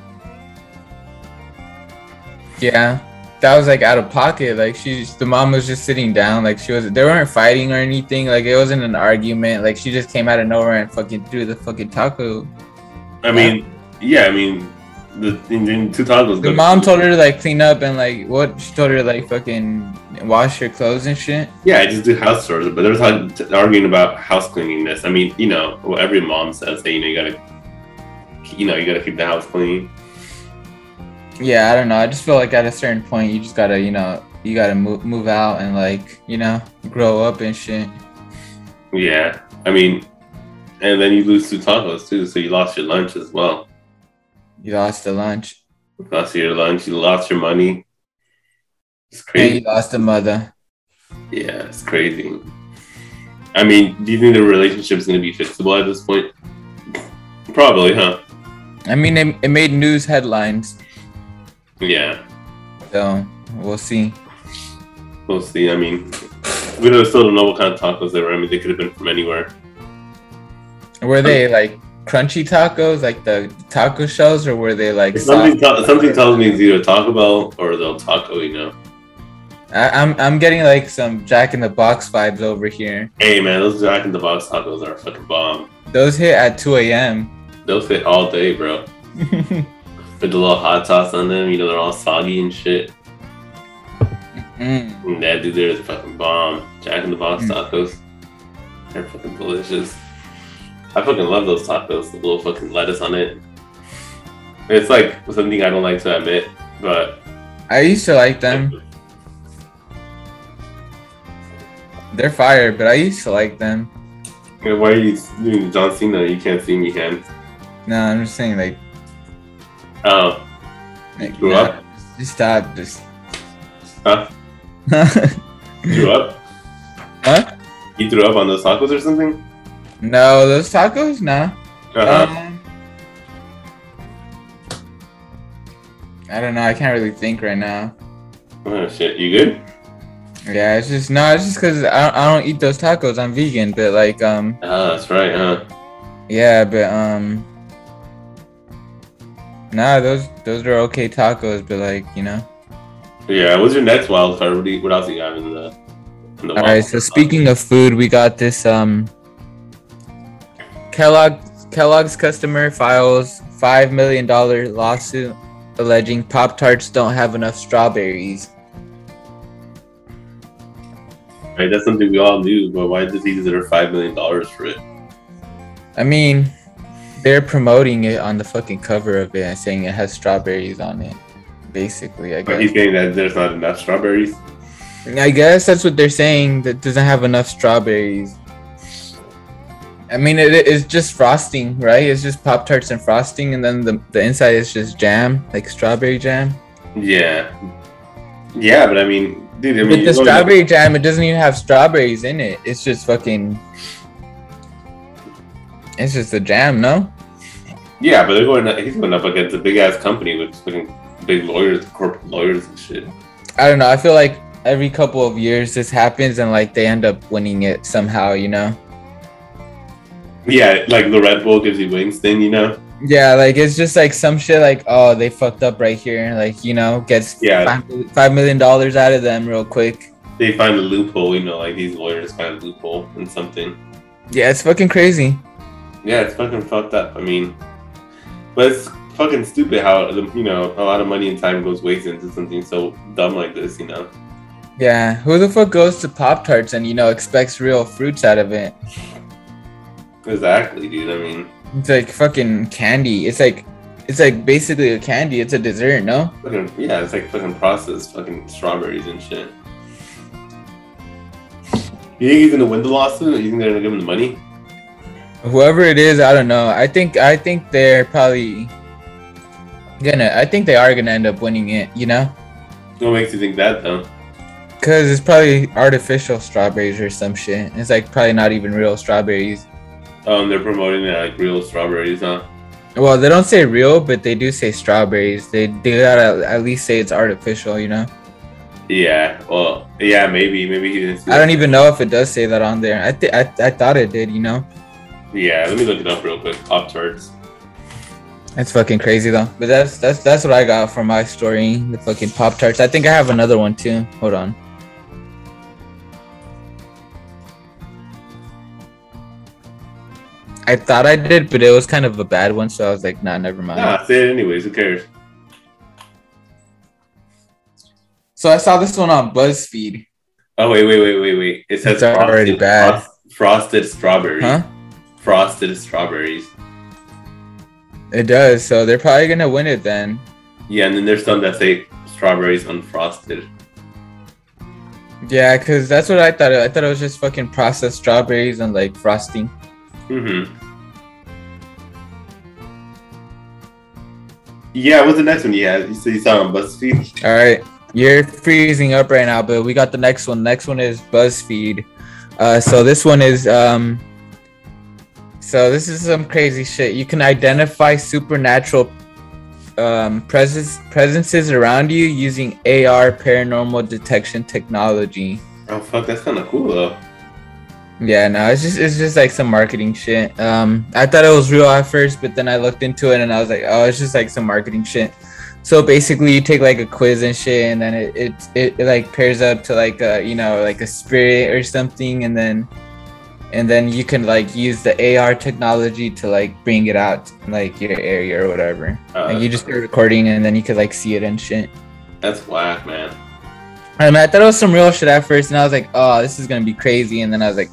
yeah, that was like out of pocket. Like she, the mom was just sitting down. Like she was, they weren't fighting or anything. Like it wasn't an argument. Like she just came out of nowhere and fucking threw the fucking taco. I mean, yeah. I mean, the in, in two tacos. The mom told her to like clean up and like what? She told her to like fucking wash her clothes and shit. Yeah, I just do house chores, but they're arguing about house cleanliness. I mean, you know, every mom says that you know you gotta, you know, you gotta keep the house clean. Yeah, I don't know. I just feel like at a certain point, you just gotta, you know, you gotta move move out and like, you know, grow up and shit. Yeah, I mean, and then you lose two tacos too, so you lost your lunch as well. You lost the lunch You lost your lunch, you lost your money. It's and crazy. you lost the mother. Yeah, it's crazy. I mean, do you think the relationship's gonna be fixable at this point? Probably, huh? I mean, it, it made news headlines, Yeah, so we'll see. we'll see. I mean, we don't, still don't know what kind of tacos they were. I mean, they could have been from anywhere. Were they like crunchy tacos, like the taco shells, or were they like Something, te- something tells me it's either Taco Bell or Del Taco. You know. I, I'm I'm getting like some Jack in the Box vibes over here. Hey man, those Jack in the Box tacos are a fucking bomb. Those hit at 2 a.m. Those hit all day, bro. *laughs* With the little hot sauce on them, you know they're all soggy and shit. Mm. And that dude there is a fucking bomb. Jack in the Box Mm. tacos. They're fucking delicious. I fucking love those tacos. The little fucking lettuce on it. It's like something I don't like to admit, but I used to like them. They're fire, but I used to like them. Why are you doing John Cena? You can't see me, can? No, I'm just saying like, Oh, grew nah, up? Just stop. Just. huh? You *laughs* grew up? Huh? You threw up on those tacos or something? no, those tacos, nah. Uh-huh. Um, I don't know. I can't really think right now. oh shit, you good? Yeah, it's just no. It's just because I don't, I don't eat those tacos. I'm vegan, but like um Ah, that's right, huh? yeah, but um. Nah, those those are okay tacos, but like you know. Yeah, what's your next wild card? What, do you, what else you got in the in the All right. So speaking of food, we got this um. Kellogg Kellogg's customer files five million dollar lawsuit alleging Pop Tarts don't have enough strawberries. Right, that's something we all knew, but why did he deserve five million dollars for it? I mean, they're promoting it on the fucking cover of it and saying it has strawberries on it. Basically, I But he's guess. saying that there's not enough strawberries. I guess that's what they're saying. That doesn't have enough strawberries. I mean, it is just frosting, right? It's just Pop Tarts and frosting, and then the, the inside is just jam, like strawberry jam. Yeah, yeah, but I mean, dude, I mean, With the strawberry jam, it doesn't even have strawberries in it. It's just fucking. It's just a jam, no? Yeah, but they're going. He's going up against a big ass company with fucking big lawyers, corporate lawyers and shit. I don't know. I feel like every couple of years this happens and like they end up winning it somehow, you know? Yeah, like the Red Bull gives you wings thing, you know? Yeah, like it's just like some shit like, oh, they fucked up right here. Like, you know, gets Yeah. five, five million dollars out of them real quick. They find a loophole, you know, like these lawyers find a loophole in something. Yeah, it's fucking crazy. Yeah, it's fucking fucked up. I mean, but it's fucking stupid how you know a lot of money and time goes wasted into something so dumb like this, you know? Yeah, who the fuck goes to Pop Tarts and, you know, expects real fruits out of it? Exactly, dude. I mean, It's like fucking candy. It's like, it's like basically a candy. It's a dessert, no? fucking yeah, it's like fucking processed fucking strawberries and shit. You think he's gonna win the lawsuit? You think they're gonna give him the money? Whoever it is, I don't know. I think I think they're probably gonna. I think they are gonna end up winning it. You know, What makes you think that though? because it's probably artificial strawberries or some shit. It's like probably not even real strawberries. Um, they're promoting it like real strawberries, huh? Well, they don't say real, but they do say strawberries. They they gotta at least say it's artificial, you know. Yeah. Well, yeah, maybe, maybe he didn't. I don't even know if it does say that on there. I th- I, I thought it did, you know. Yeah, let me look it up real quick. Pop tarts. That's fucking crazy though. But that's that's that's what I got from my story. The fucking pop tarts. I think I have another one too. Hold on. I thought I did, but it was kind of a bad one, so I was like, nah, never mind. Nah, say it anyways. Who cares? So I saw this one on BuzzFeed. Oh wait, wait, wait, wait, wait. It says It's already frosted, bad. frosted strawberry. Huh? Frosted strawberries. It does. So they're probably gonna win it then. Yeah, and then there's some that say strawberries unfrosted. Yeah, cause that's what I thought. I thought it was just fucking processed strawberries and like frosting. Mm-hmm. Yeah, what's the next one you had? You said you saw on BuzzFeed. *laughs* All right, you're freezing up right now, but we got the next one. Next one is BuzzFeed. Uh, so this one is um. So this is some crazy shit. You can identify supernatural um, presence presences around you using AR paranormal detection technology. Oh fuck, that's kind of cool though. Yeah, no, it's just it's just like some marketing shit. Um, I thought it was real at first, but then I looked into it and I was like, oh, it's just like some marketing shit. So basically, you take like a quiz and shit, and then it it, it, it like pairs up to like a you know like a spirit or something, and then and then you can like use the AR technology to like bring it out like your area or whatever. Uh, Like you just start recording, and then you could like see it and shit. that's whack, man. I mean, I thought it was some real shit at first, and I was like, oh, this is gonna be crazy, and then I was like.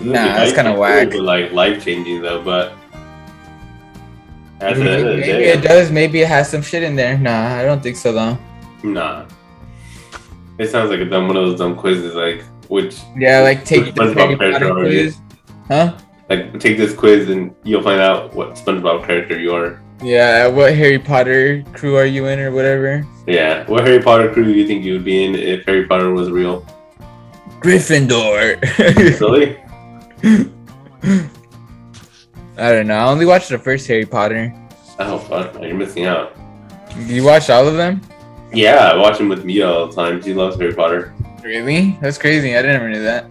Nah, that's kinda whack. Like life changing though, but at the end of the Maybe day, it does. Maybe it has some shit in there. Nah, I don't think so though. nah. It sounds like a dumb one of those dumb quizzes, like which Yeah, like take Which the SpongeBob character are you? quiz. Huh? like take this quiz and you'll find out what SpongeBob character you are. Yeah. What Harry Potter crew are you in or whatever? Yeah, what Harry Potter crew do you think you would be in if Harry Potter was real? Gryffindor. *laughs* Really? I don't know. I only watched the first Harry Potter. Oh fuck, you're missing out. You watched all of them? Yeah, I watch them with Mia all the time. She loves Harry Potter. Really? That's crazy. I didn't know that.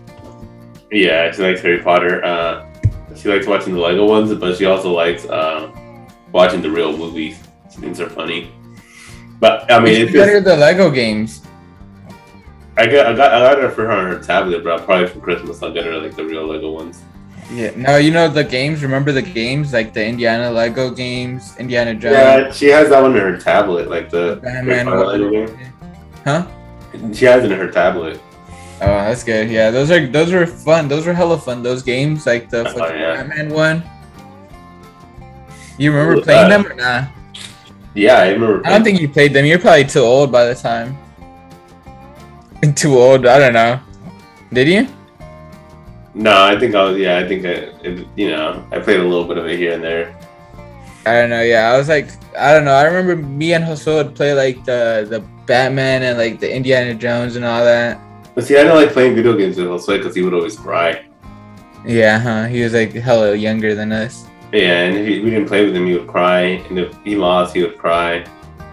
Yeah, she likes Harry Potter. Uh, she likes watching the Lego ones, but she also likes uh, watching the real movies. Things they're funny. But I mean, It's it's just, better the Lego games. I got I got I got it for her on her tablet, but probably for Christmas I'll get her like the real Lego ones. Yeah. No, you know the games. Remember the games like the Indiana Lego games, Indiana Jones, Yeah, she has that one in her tablet, like the Batman. Lego game. Huh? She has it in her tablet. Oh, that's good. Yeah, those are those were fun. Those were hella fun. Those games, like the Oh, yeah. Batman one. You remember What playing that? them or nah? Yeah, I remember. I don't think you played them. You're probably too old by the time. *laughs* too old. I don't know. Did you? No, I think I was. Yeah, I think I. It, you know, I played a little bit of it here and there. I don't know. Yeah, I was like, I don't know. I remember me and Jose would play like the the Batman and like the Indiana Jones and all that. But see, I don't like playing video games with Jose because he would always cry. Yeah, huh? He was like hella younger than us. Yeah, and if he, we didn't play with him, he would cry, and if he lost, he would cry.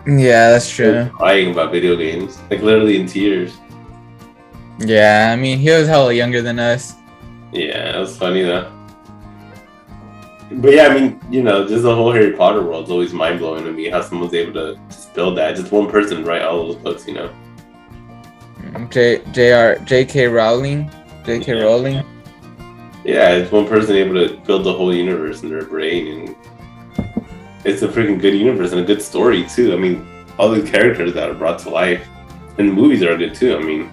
Yeah, that's He was true. crying about video games, like literally in tears. Yeah, I mean, he was hella younger than us. Yeah, it was funny though. But yeah, I mean, you know, just the whole Harry Potter world is always mind blowing to me. How someone's able to just build that, just one person write all those books, you know. Mm, J J.R. J.K. Rowling. J.K. Yeah. Rowling. Yeah, it's one person able to build the whole universe in their brain, and it's a freaking good universe and a good story too. I mean, all the characters that are brought to life, and the movies are good too. I mean,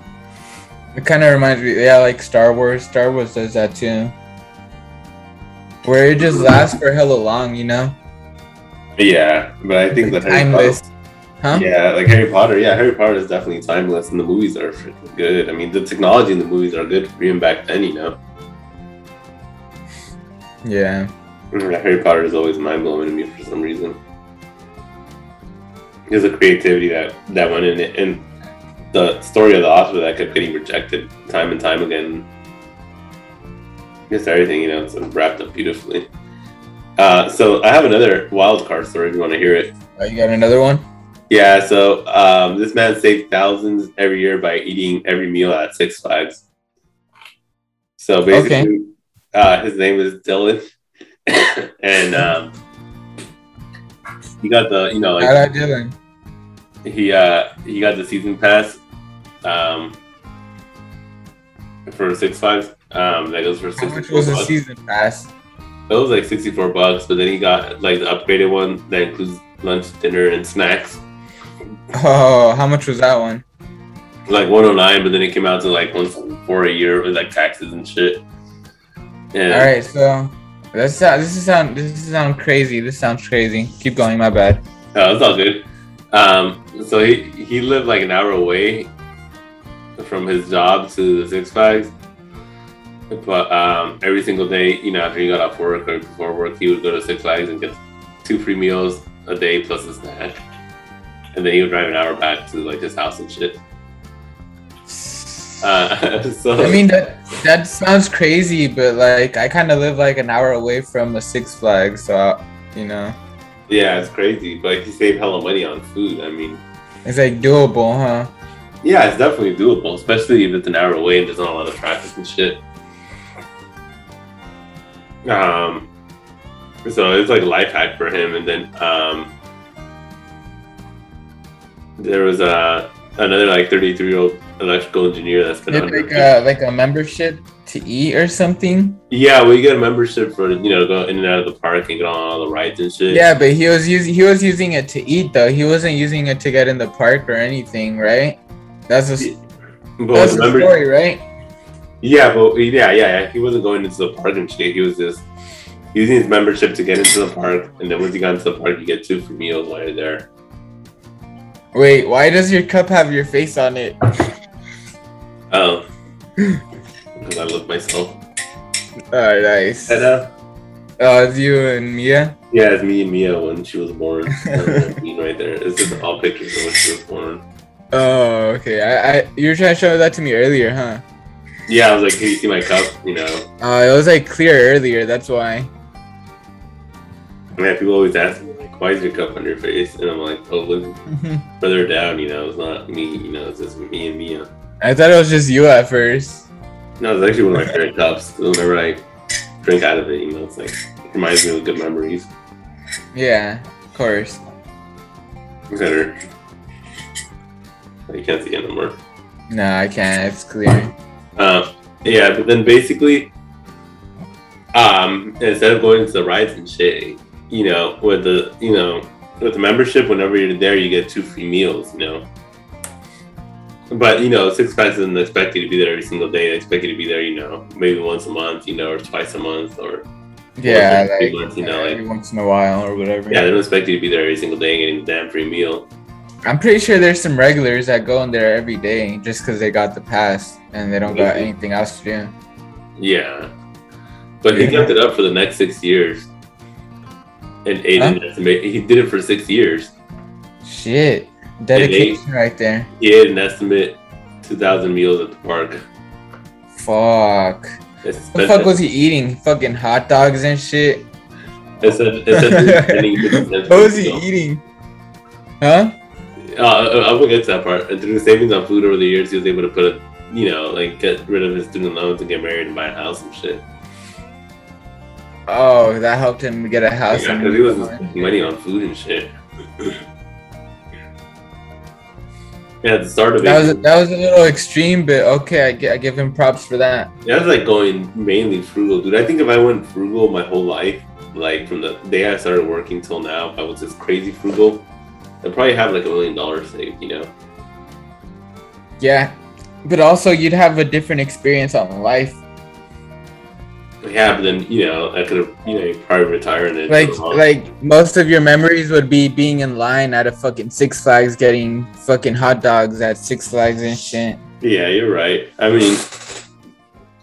It kind of reminds me, yeah, like Star Wars. Star Wars does that too. Where it just lasts for hella long, you know? yeah, but I think that Harry Timeless. Potter, Huh? yeah, like Harry Potter, yeah, Harry Potter is definitely timeless, and the movies are freaking good. I mean, the technology in the movies are good for even back then, you know. Yeah. Yeah, Harry Potter is always mind blowing to me for some reason. There's a creativity that that went in it, and the story of the author that kept getting rejected time and time again. Just everything, you know, it's wrapped up beautifully. Uh, so I have another wild card story if you want to hear it. Oh, you got another one? Yeah, so um, this man saved thousands every year by eating every meal at Six Flags. So basically, Okay. uh, his name is Dylan, *laughs* and um, he got the you know How like doing? he uh he got the season pass um for Six Flags. Um, that goes for How much was bucks. season pass? It was like sixty four bucks, but then he got like the upgraded one that includes lunch, dinner, and snacks. Oh, how much was that one? like 109, but then it came out to like 174 a year with like taxes and shit. And All right, so this sound this is sound this is sound crazy. This sounds crazy. Keep going. My bad. uh, it's all good. Um, so he he lived like an hour away from his job to the Six Flags. But um, every single day, you know, after he got off work or before work, he would go to Six Flags and get two free meals a day plus a snack. And then he would drive an hour back to like his house and shit. Uh, *laughs* so I mean that that sounds crazy, but like I kind of live like an hour away from a Six Flags, so you know yeah, it's crazy, but he saved hella money on food. I mean, it's like doable, huh? Yeah, it's definitely doable, especially if it's an hour away and there's not a lot of traffic and shit. Um, so it's like a life hack for him. And then um, there was a another like 33 year old electrical engineer that's been under. like a like a membership to eat or something. yeah, we get a membership for you know go in and out of the park and get on all the rides and shit. Yeah, but he was using he was using it to eat though. He wasn't using it to get in the park or anything, right? That's a but that's the the member- story, right? Yeah, but yeah, yeah, yeah. He wasn't going into the park and shit. He was just using his membership to get into the park, and then once he got into the park, you get two free meals while you're there. Wait, why does your cup have your face on it? Oh, because I love myself. Oh, nice. And, uh, Oh, it's you and Mia. yeah, it's me and Mia when she was born. *laughs* Right there. It's just all pictures of when she was born. Oh, okay. I, I you were trying to show that to me earlier, huh? Yeah, I was like, "Can you see my cup?" You know, Uh, it was like clear earlier. That's why. yeah. People always ask me like, "Why is your cup on your face?" And I'm like, "Oh, look *laughs* further down. You know, it's not me. You know, it's just me and Mia." I thought it was just you at first. No, it's actually one of my favorite cups. Whenever I drink out of it, you know, it's like it reminds me of good memories. Yeah, of course. Better. You can't see it anymore. No, I can't. It's clear. Uh, yeah, but then basically, um, instead of going to the rides and shit, you know, with the you know with the membership, whenever you're there, you get two free meals. You know. But you know, Six Flags doesn't expect you to be there every single day. They expect you to be there, you know, maybe once a month, you know, or twice a month, or Yeah, every like month, you know, every like once in a while or whatever. yeah, they don't expect you to be there every single day and getting a damn free meal. I'm pretty sure there's some regulars that go in there every day just because they got the pass and they don't got anything else to do. Yeah. But he kept it up for the next six years. And Aiden estimate he did it for six years. Shit, dedication right there. He had an estimate two thousand meals at the park. Fuck. It's, What the fuck was he eeting? Fucking hot dogs and shit. It's a, it's a, what was he eating? Huh? Uh, I will get to that part. And through savings on food over the years, he was able to put you know, like get rid of his student loans and get married and buy a house and shit. Oh, that helped him get a house. Yeah, because he was move on. spending money on food and shit. yeah, at the start of That it, was that was a little extreme, but okay, I, I give him props for that. Yeah, I was like going mainly frugal, dude. I think if I went frugal my whole life, like from the day I started working till now, if I was just crazy frugal, I'd probably have like a million dollars saved, you know? Yeah, but also you'd have a different experience on life. Yeah, but then you know I could have, you know, probably retire and then Like like most of your memories would be being in line at a fucking Six Flags, getting fucking hot dogs at Six Flags and shit. yeah, you're right. I mean,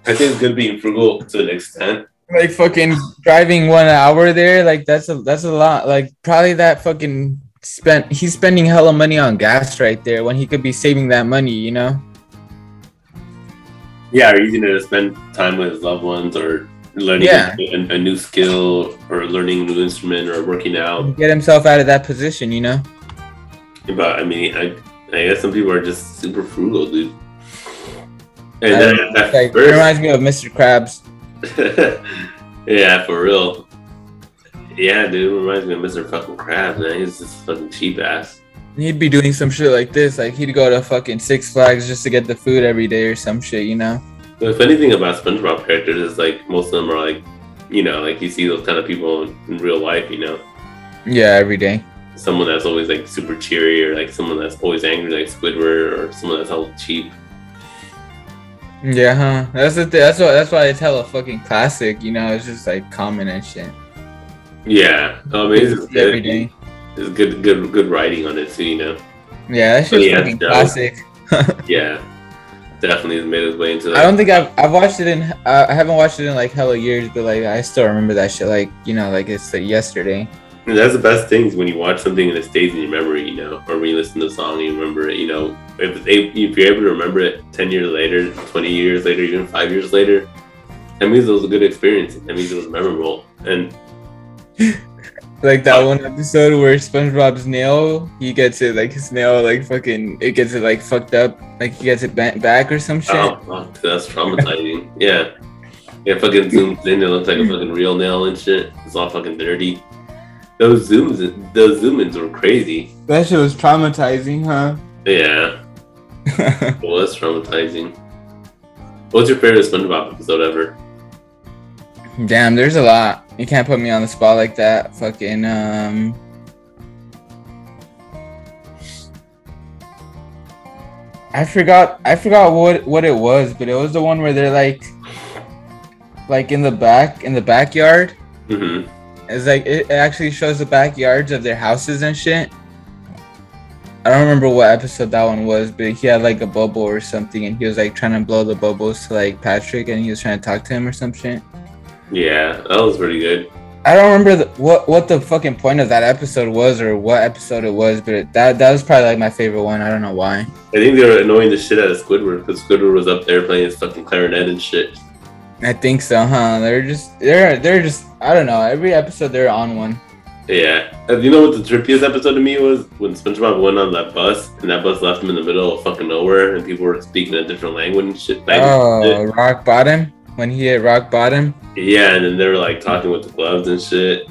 I think it's good being frugal to an extent. Like fucking driving one hour there, like that's a that's a lot. Like probably that fucking spent he's spending hella money on gas right there when he could be saving that money, you know? Yeah, or using it to spend time with his loved ones, or learning Yeah. a, a new skill or learning a new instrument or working out. Get himself out of that position, you know. But I mean, I, I guess some people are just super frugal, dude. And I- then at Like, it first, reminds me of Mr. Krabs. *laughs* yeah, for real. Yeah, dude, reminds me of Mr. Fucking Krabs, man. He's just fucking cheap ass. He'd be doing some shit like this. Like he'd go to fucking Six Flags just to get the food every day or some shit, you know. The funny thing about SpongeBob characters is like most of them are like, you know, like you see those kind of people in real life, you know, Yeah, every day. someone that's always like super cheery or like someone that's always angry like Squidward or someone that's all cheap. Yeah, huh? That's the th- that's why that's why it's hella fucking classic. You know, it's just like common and shit. Yeah, oh, I mean, it's, just every day. It's good, good, good writing on it too, you know. Yeah, that just Yeah, fucking no. classic. *laughs* Yeah, definitely has made its way into. Like, I don't think I've I've watched it in uh, I haven't watched it in like hella years, but like I still remember that shit. Like you know, like it's like yesterday. And that's the best things when you watch something and it stays in your memory, you know, or when you listen to a song and you remember it, you know. If, if you're able to remember it 10 years later, 20 years later, even five years later, that means it was a good experience. That means it was memorable. And *laughs* Like that one episode where SpongeBob's nail, he gets it like his nail like fucking it gets it like fucked up, like he gets it bent back or some shit. oh, fuck, that's traumatizing. yeah. Yeah, fucking zooms in, it looks like a fucking real nail and shit. It's all fucking dirty. Those zooms, those zoom ins were crazy. That shit was traumatizing, huh? Yeah, *laughs* it was traumatizing. What's your favorite SpongeBob episode ever? Damn, there's a lot. You can't put me on the spot like that. Fucking um. I forgot. I forgot what what it was, but it was the one where they're like, like in the back in the backyard. hmm It's like it actually shows the backyards of their houses and shit. I don't remember what episode that one was, but he had like a bubble or something, and he was like trying to blow the bubbles to like Patrick, and he was trying to talk to him or some shit. Yeah, that was pretty good. I don't remember the, what what the fucking point of that episode was or what episode it was, but it, that that was probably like my favorite one. I don't know why. I think they were annoying the shit out of Squidward because Squidward was up there playing his fucking clarinet and shit. I think so, huh? They're just they're they're just I don't know. Every episode they're on one. Yeah. You know what the trippiest episode to me was? When SpongeBob went on that bus and that bus left him in the middle of fucking nowhere and people were speaking a different language and shit. language and Oh, rock bottom when he hit rock bottom. Yeah, and then they were like talking with the gloves and shit.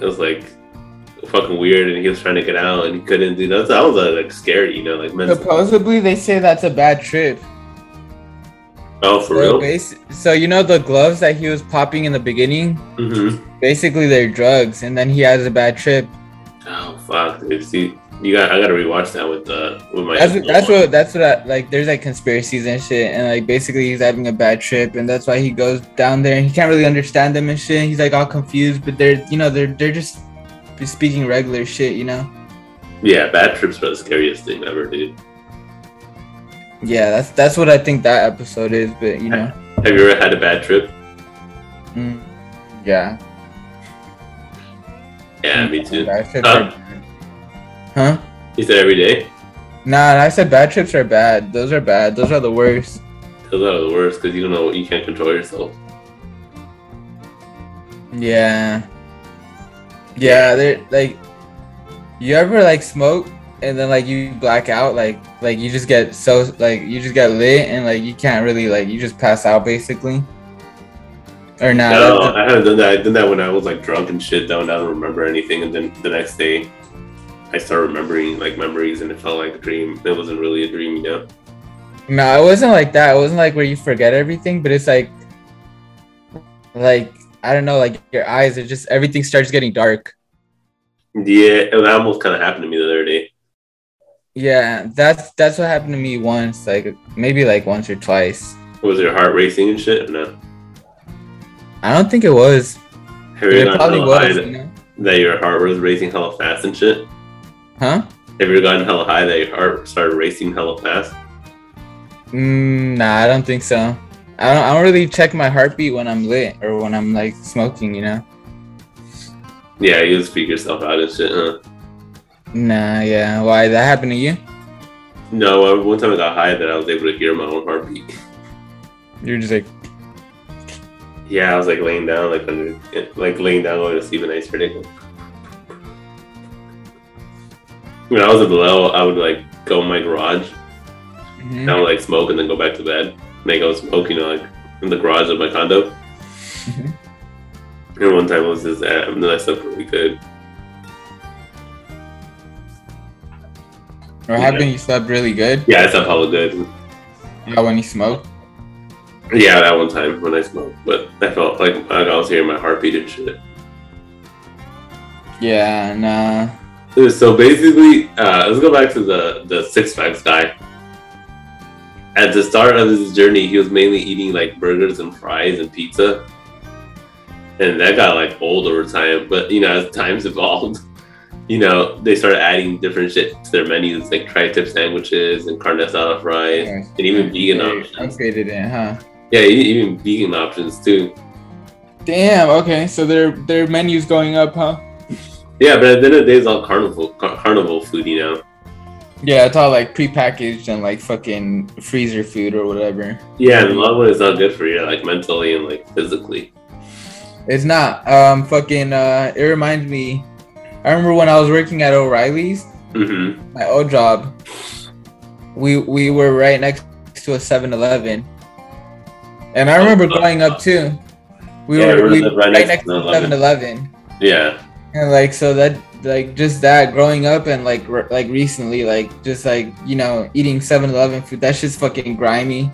It was like fucking weird and he was trying to get out and he couldn't do that. That was uh, like scary, you know, like. Supposedly they say that's a bad trip. Oh, for So, real? so you know the gloves that he was popping in the beginning, Mm-hmm. basically they're drugs, and then he has a bad trip. Oh, fuck. Dude. See, you got, I gotta rewatch that with, uh, with my. That's what, that's what that's what I, like. There's like conspiracies and shit, and like basically he's having a bad trip, and that's why he goes down there, and he can't really understand them and shit. He's like all confused, but they're you know they're they're just speaking regular shit, you know. Yeah, bad trips are the scariest thing ever, dude. Yeah, that's that's what I think that episode is, but you know, Have you ever had a bad trip? mm, yeah. Yeah, me too. Bad trips Huh? Huh? You said every day? Nah, I said bad trips are bad. Those are bad. Those are the worst. Those are the worst because you don't know you can't control yourself. Yeah. Yeah, they're like you ever like smoke and then like you black out like like you just get so like you just get lit and like you can't really like you just pass out basically. Or not. no, I haven't done that. I did that when I was like drunk and shit. Though, and I don't remember anything. And then the next day, I start remembering like memories, and it felt like a dream. It wasn't really a dream, you know. No, it wasn't like that. It wasn't like where you forget everything, but it's like like I don't know, like your eyes are just everything starts getting dark. Yeah, it almost kind of happened to me the other day. Yeah, that's that's what happened to me once, like maybe like once or twice. Was your heart racing and shit? No. I don't think it was. Have you it probably gotten hella high was, that, you know? that your heart was racing hella fast and shit? Huh? Have you ever gotten hella high that your heart started racing hella fast? Mm, nah, I don't think so. I don't, I don't really check my heartbeat when I'm lit or when I'm like smoking, you know? Yeah, you just freak yourself out and shit, huh? Nah, yeah. Why that happened to you? No, one time I got high that I was able to hear my own heartbeat. *laughs* You're just like, Yeah, I was like laying down, like under, like laying down, going to sleep, and I started. When I was at the level, I would like go in my garage, Mhm. and I would like smoke, and then go back to bed. And I go smoke, you know, like in the garage of my condo. Mhm. And one time I was just at, and then I slept really good. Or how come you slept really good? Yeah, I slept hella good. Yeah, when you smoke. Yeah, that one time when I smoked, but I felt like I was hearing my heartbeat and shit. Yeah, nah. So basically, uh, let's go back to the the Six Flags guy. At the start of his journey, he was mainly eating like burgers and fries and pizza, and that got like old over time. But you know, as times *laughs* evolved, you know, they started adding different shit to their menus, like tri-tip sandwiches and carne asada fries, and even vegan They options. Upgraded it, huh? Yeah, even vegan options too. Damn. Okay, so their their menu's going up, huh? Yeah, but at the end of the day, it's all carnival car- carnival food, you know. Yeah, it's all like prepackaged and like fucking freezer food or whatever. Yeah, and a lot of it is not good for you, like mentally and like physically. It's not. Um, fucking. Uh, it reminds me. I remember when I was working at O'Reilly's, Mm-hmm. my old job. We we were right next to a 7-Eleven, and I remember growing up too. We Yeah, were we were right next to a 7-Eleven, Yeah. And like so that like just that growing up and like re- like recently like just like you know eating 7-Eleven food that shit's fucking grimy.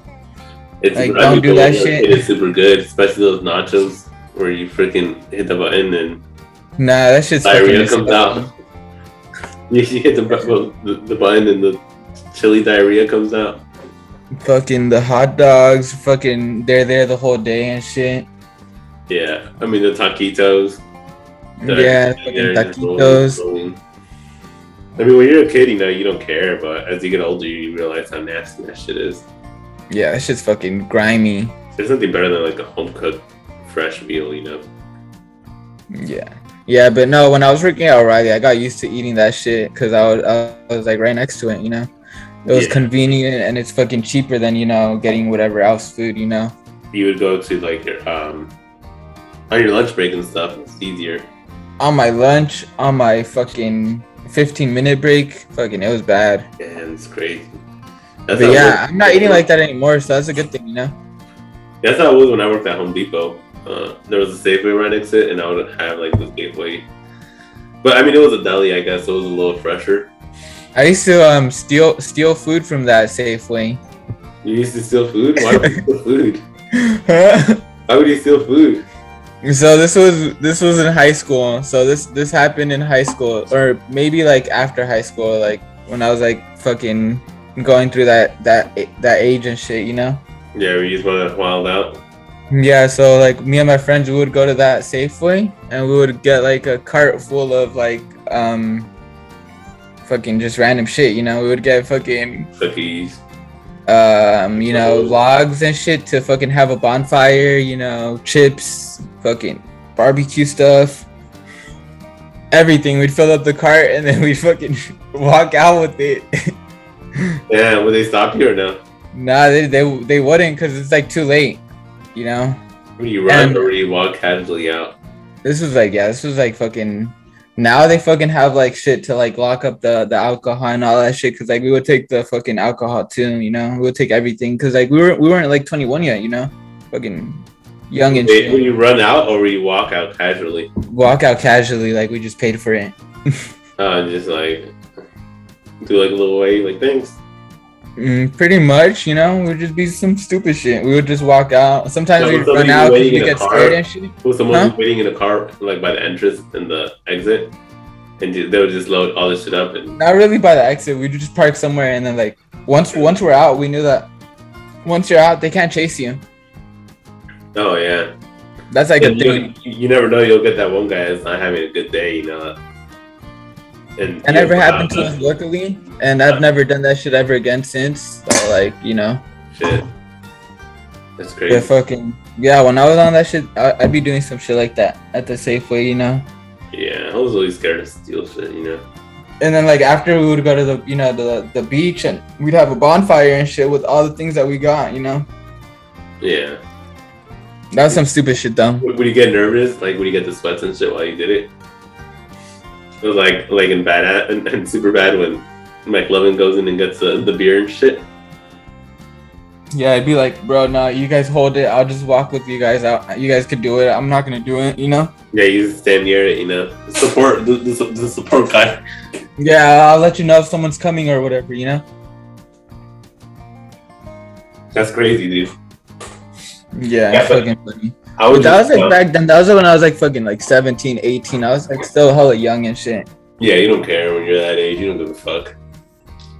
It's Like, I don't do that it- shit. It is super good, especially those nachos where you freaking hit the button and Nah, that shit's diarrhea comes out. *laughs* You hit the, the the button and the chili diarrhea comes out. Fucking the hot dogs, fucking they're there the whole day and shit. Yeah, I mean the taquitos. Yeah, fucking rolling, taquitos. rolling. I mean, when you're a kid, you know you don't care, but as you get older, you realize how nasty that shit is. Yeah, that shit's fucking grimy. There's nothing better than like a home cooked fresh meal, you know. Yeah. Yeah, but no, when I was working at O'Reilly, I got used to eating that shit because I was, I was like right next to it, you know? It was Yeah. convenient and it's fucking cheaper than, you know, getting whatever else food, you know? You would go to like your um on your lunch break and stuff. It's easier. On my lunch, on my fucking 15 minute break, fucking, it was bad. and it's crazy. But yeah, I'm not eating like that anymore, so that's a good thing, you know? That's how it was when I worked at Home Depot. Uh, there was a Safeway right next to it, and I would have like the Safeway. But I mean, it was a deli, I guess, so it was a little fresher. I used to um steal steal food from that Safeway. You used to steal food. Why would you steal *laughs* food? *laughs* Why would you steal food? So this was this was in high school. So this this happened in high school, or maybe like after high school, like when I was like fucking going through that that that age and shit, you know. Yeah, we just want to wild out. Yeah. So like me and my friends, we would go to that Safeway and we would get like a cart full of like um fucking just random shit, you know. We would get fucking Cookies. um you know logs and shit to fucking have a bonfire, you know, chips, fucking barbecue stuff. Everything. We'd fill up the cart and then *laughs* we'd fucking walk out with it. *laughs* Yeah, would they stop you or no? nah, they they, they wouldn't because it's like too late. You know. Would you run And- or you walk casually out? This was like yeah, this was like fucking. Now they fucking have like shit to like lock up the the alcohol and all that shit because like we would take the fucking alcohol too, you know. We would take everything because like we were we weren't like twenty one yet, you know. Fucking young and Wait, you run out or you walk out casually? walk out casually like we just paid for it. *laughs* Uh, just like do like a little wave, like thanks. Mm, pretty much, you know, would just be some stupid shit. We would just walk out. Sometimes we'd run out because we get car. scared and shit. Was someone Huh? waiting in a car like by the entrance and the exit, and they would just load all this shit up and Not really by the exit. We'd just park somewhere and then like once once we're out, we knew that once you're out, they can't chase you. Oh yeah. That's like a thing. you, you never know. You'll get that one guy that's not having a good day, you know. And That never happened to us, luckily, and I've never done that shit ever again since. So like, you know, Shit, that's crazy. yeah, fucking yeah. When I was on that shit, I, I'd be doing some shit like that at the Safeway, you know. Yeah, I was always scared to steal shit, you know. And then like after we would go to the you know the the beach and we'd have a bonfire and shit with all the things that we got, you know. Yeah. That was some stupid shit though. Would you get nervous? Like, would you get the sweats and shit while you did it? It was like, like in bad and, and super bad when McLovin goes in and gets the, the beer and shit. Yeah, I'd be like, bro, no, you guys hold it. I'll just walk with you guys out. You guys could do it. I'm not gonna do it. You know? Yeah, you just stand near it, you know. Support the, the, the support guy. Yeah, I'll let you know if someone's coming or whatever. You know? That's crazy, dude. Yeah, Yeah, fucking funny. I would that was like back then. That was when I was like fucking like 17, 18. I was like still hella young and shit. yeah, you don't care when you're that age. You don't give a fuck.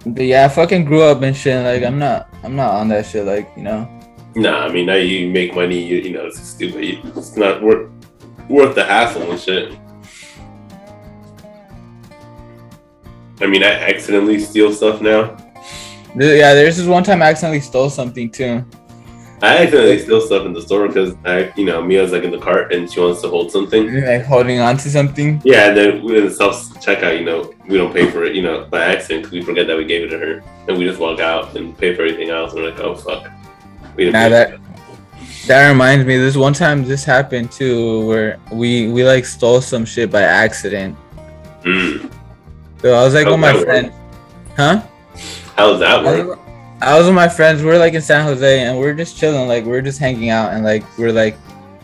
But yeah, I fucking grew up and shit. Like I'm not, I'm not on that shit. Like you know. Nah, I mean, now you make money, you, you know, it's stupid. It's not worth worth the hassle and shit. I mean, I accidentally steal stuff now. Yeah, there's this one time I accidentally stole something too. I accidentally steal stuff in the store because I, you know, Mia's like in the cart and she wants to hold something. Like holding on to something. Yeah, and then in the self checkout, you know, we don't pay for it, you know, by accident because we forget that we gave it to her, and we just walk out and pay for everything else, and we're like, oh fuck, we didn't. Nah, that- That reminds me, this one time this happened too, where we we like stole some shit by accident. Mm. So I was like How's with my friend, huh? How does that work? I was with my friends. We are like in San Jose, and we are just chilling. Like we are just hanging out, and like we are like,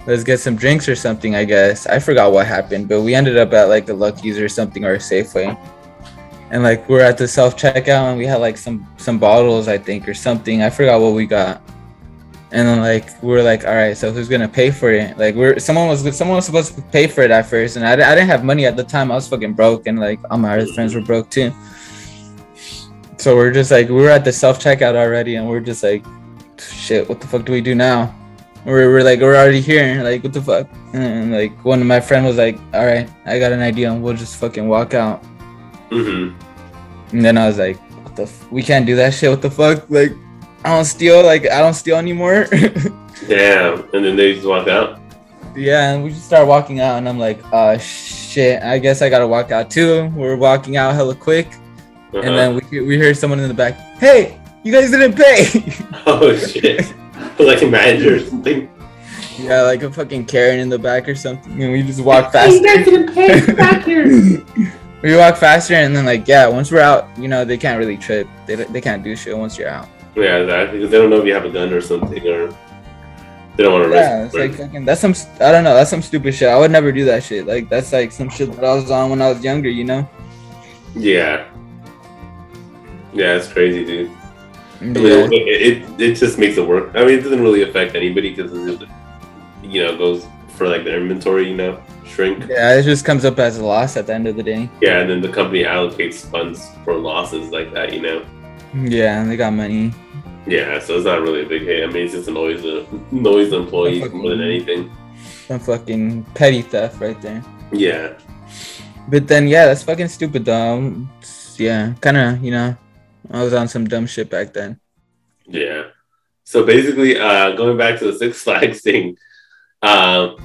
let's get some drinks or something. I guess I forgot what happened, but we ended up at like the Lucky's or something or a Safeway, and like we're at the self checkout, and we had like some some bottles, I think, or something. I forgot what we got. And then like we are like, all right, so who's gonna pay for it? Like we're someone was someone was supposed to pay for it at first, and I, I didn't have money at the time. I was fucking broke, and like all my other friends were broke too. So we're just like we were at the self checkout already, and we're just like, shit, what the fuck do we do now? We're, we're like we're already here, like what the fuck? And like one of my friend was like, all right, I got an idea, and we'll just fucking walk out. Mm-hmm. And then I was like, what the? F- we can't do that shit. What the fuck? Like, I don't steal. Like I don't steal anymore. *laughs* Damn. And then they just walk out. yeah, and we just start walking out, and I'm like, uh, shit. I guess I gotta walk out too. We're walking out hella quick, Uh-huh. and then we we hear someone in the back. Hey, you guys didn't pay. *laughs* oh shit, *laughs* like a manager or something. Yeah, like a fucking Karen in the back or something. And we just walk fast. didn't pay back here. *laughs* we walk faster, and then like yeah, once we're out, you know they can't really trip. They they can't do shit once you're out. Yeah, exactly. Because they don't know if you have a gun or something, or they don't want to Yeah, risk. it's like fucking that's some I don't know that's some stupid shit. I would never do that shit. Like that's like some shit that I was on when I was younger. You know. yeah. Yeah, it's crazy, dude. I mean, Yeah. it, it it just makes it work. I mean, it doesn't really affect anybody because it, you know, goes for like their inventory, you know, shrink. Yeah, it just comes up as a loss at the end of the day. Yeah, and then the company allocates funds for losses like that, you know. Yeah, they got money. Yeah, so it's not really a big hit. I mean, it's just annoys the annoys uh, the employees more than anything. Some fucking petty theft right there. Yeah. But then yeah, that's fucking stupid though. Yeah, kind of you know, I was on some dumb shit back then. Yeah. So basically, uh, going back to the Six Flags *laughs* thing, um,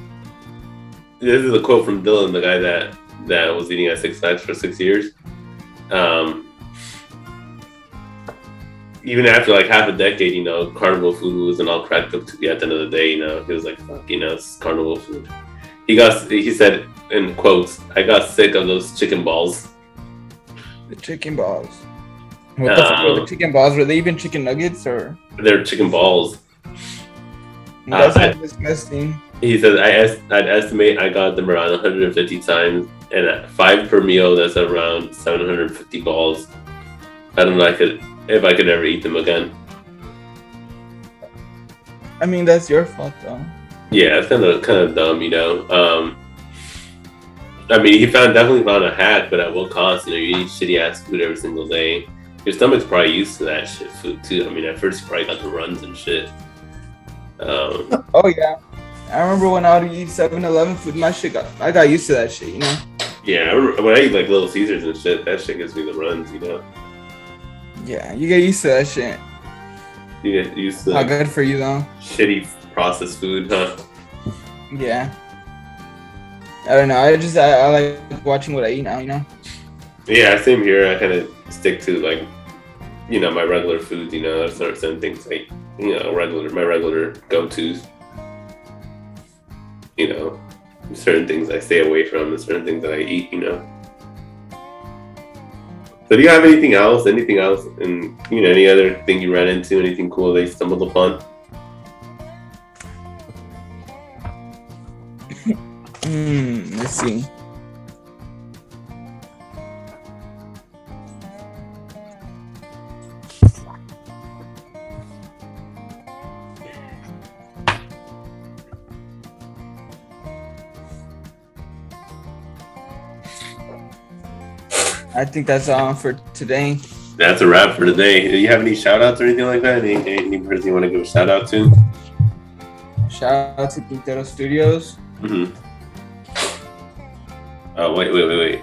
this is a quote from Dylan, the guy that that was eating at Six Flags for six years. Um, even after like half a decade, you know, carnival food wasn't all cracked up to be at the end of the day. You know, he was like, "Fuck, you know, it's carnival food." He got, he said in quotes, "I got sick of those chicken balls." The chicken balls. What the fuck were the Um, chicken balls? Were they even chicken nuggets or? They're chicken balls. That's I- disgusting. He says, I est- I'd estimate I got them around 150 times, and at five per meal, that's around 750 balls. I don't know I could, if I could ever eat them again. I mean, that's your fault though. Yeah, it's kind of kind of dumb, you know. Um, I mean, he found definitely found a hack, but at what cost? You know, you eat shitty ass food every single day. Your stomach's probably used to that shit food too. I mean, at first you probably got the runs and shit. Um, *laughs* Oh yeah. I remember when I would eat 7-Eleven food, my shit got I got used to that shit, you know. yeah, I remember when I eat like Little Caesars and shit, that shit gives me the runs, you know. Yeah, you get used to that shit. You get used to Not good for you though. shitty processed food, huh? Yeah. I don't know. I just I, I like watching what I eat now, you know. Yeah, same here. I kind of stick to like, you know, my regular foods. You know, certain things like, you know, regular my regular go tos. you know, certain things I stay away from, and certain things that I eat, you know. So do you have anything else? Anything else? And you know, any other thing you ran into? Anything cool they stumbled upon? *laughs* Hmm. Let's see. I think that's all for today. That's a wrap for today. Do you have any shout outs or anything like that? Any, any person you want to give a shout out to? Shout out to Quintero Studios. Mm-hmm. Oh wait, wait, wait, wait.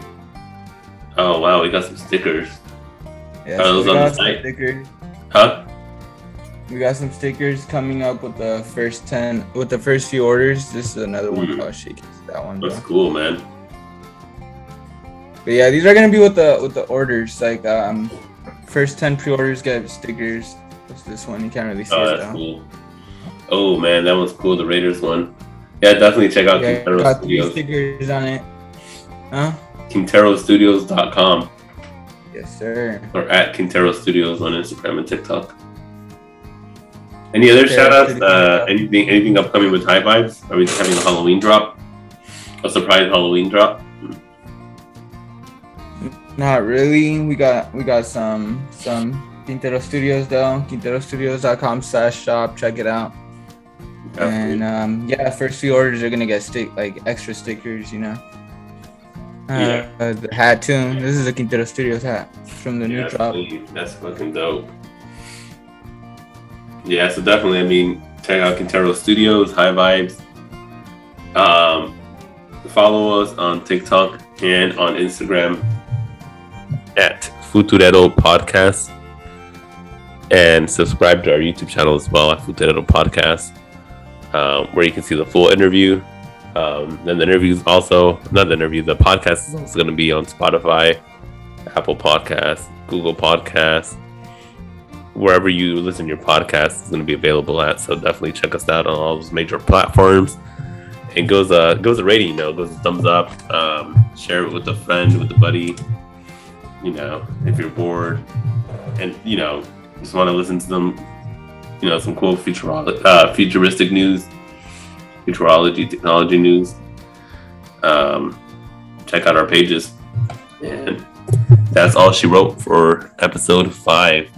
Oh wow, we got some stickers. Yeah, so those we on the got some stickers. Huh? We got some stickers coming up with the first ten with the first few orders. This is another one. Mm. Oh shit, that one. Bro. That's cool, man. But yeah, these are gonna be with the with the orders. Like um, first ten pre-orders get stickers. What's this one? You can't really see Oh, it though. cool. Oh man, that was cool. The Raiders one. Yeah, definitely check out Yeah, Quintero got three Studios. stickers on it. Huh? QuinteroStudios.com Yes, sir. or at Quintero Studios on Instagram and TikTok. Any other Okay, shout outs? Uh, anything anything upcoming with High Vibes? Are we having a Halloween drop? A surprise Halloween drop? Not really. We got we got some some Quintero Studios though. QuinteroStudios.com slash shop. Check it out. And um, yeah, first few orders are gonna get stick like extra stickers, you know. Uh, Yeah. uh, the hat too. This is a Quintero Studios hat from the new Yeah, drop. that's- That's fucking dope. Yeah, so definitely, I mean, check out Quintero Studios, High Vibes. Um, follow us on TikTok and on Instagram at Futurero Podcast. And subscribe to our YouTube channel as well at Futurero Podcast, um, where you can see the full interview. Um, then the interviews also, not the interview, the podcast is also going to be on Spotify, Apple Podcasts, Google Podcasts, wherever you listen to your podcast is going to be available at. So definitely check us out on all those major platforms. And goes a goes a rating, you know, goes a thumbs up. Um, share it with a friend, with a buddy. You know, if you're bored, and you know, just want to listen to some, you know, some cool futuro- uh, futuristic news, futurology, technology news. Um, check out our pages, and that's all she wrote for episode five.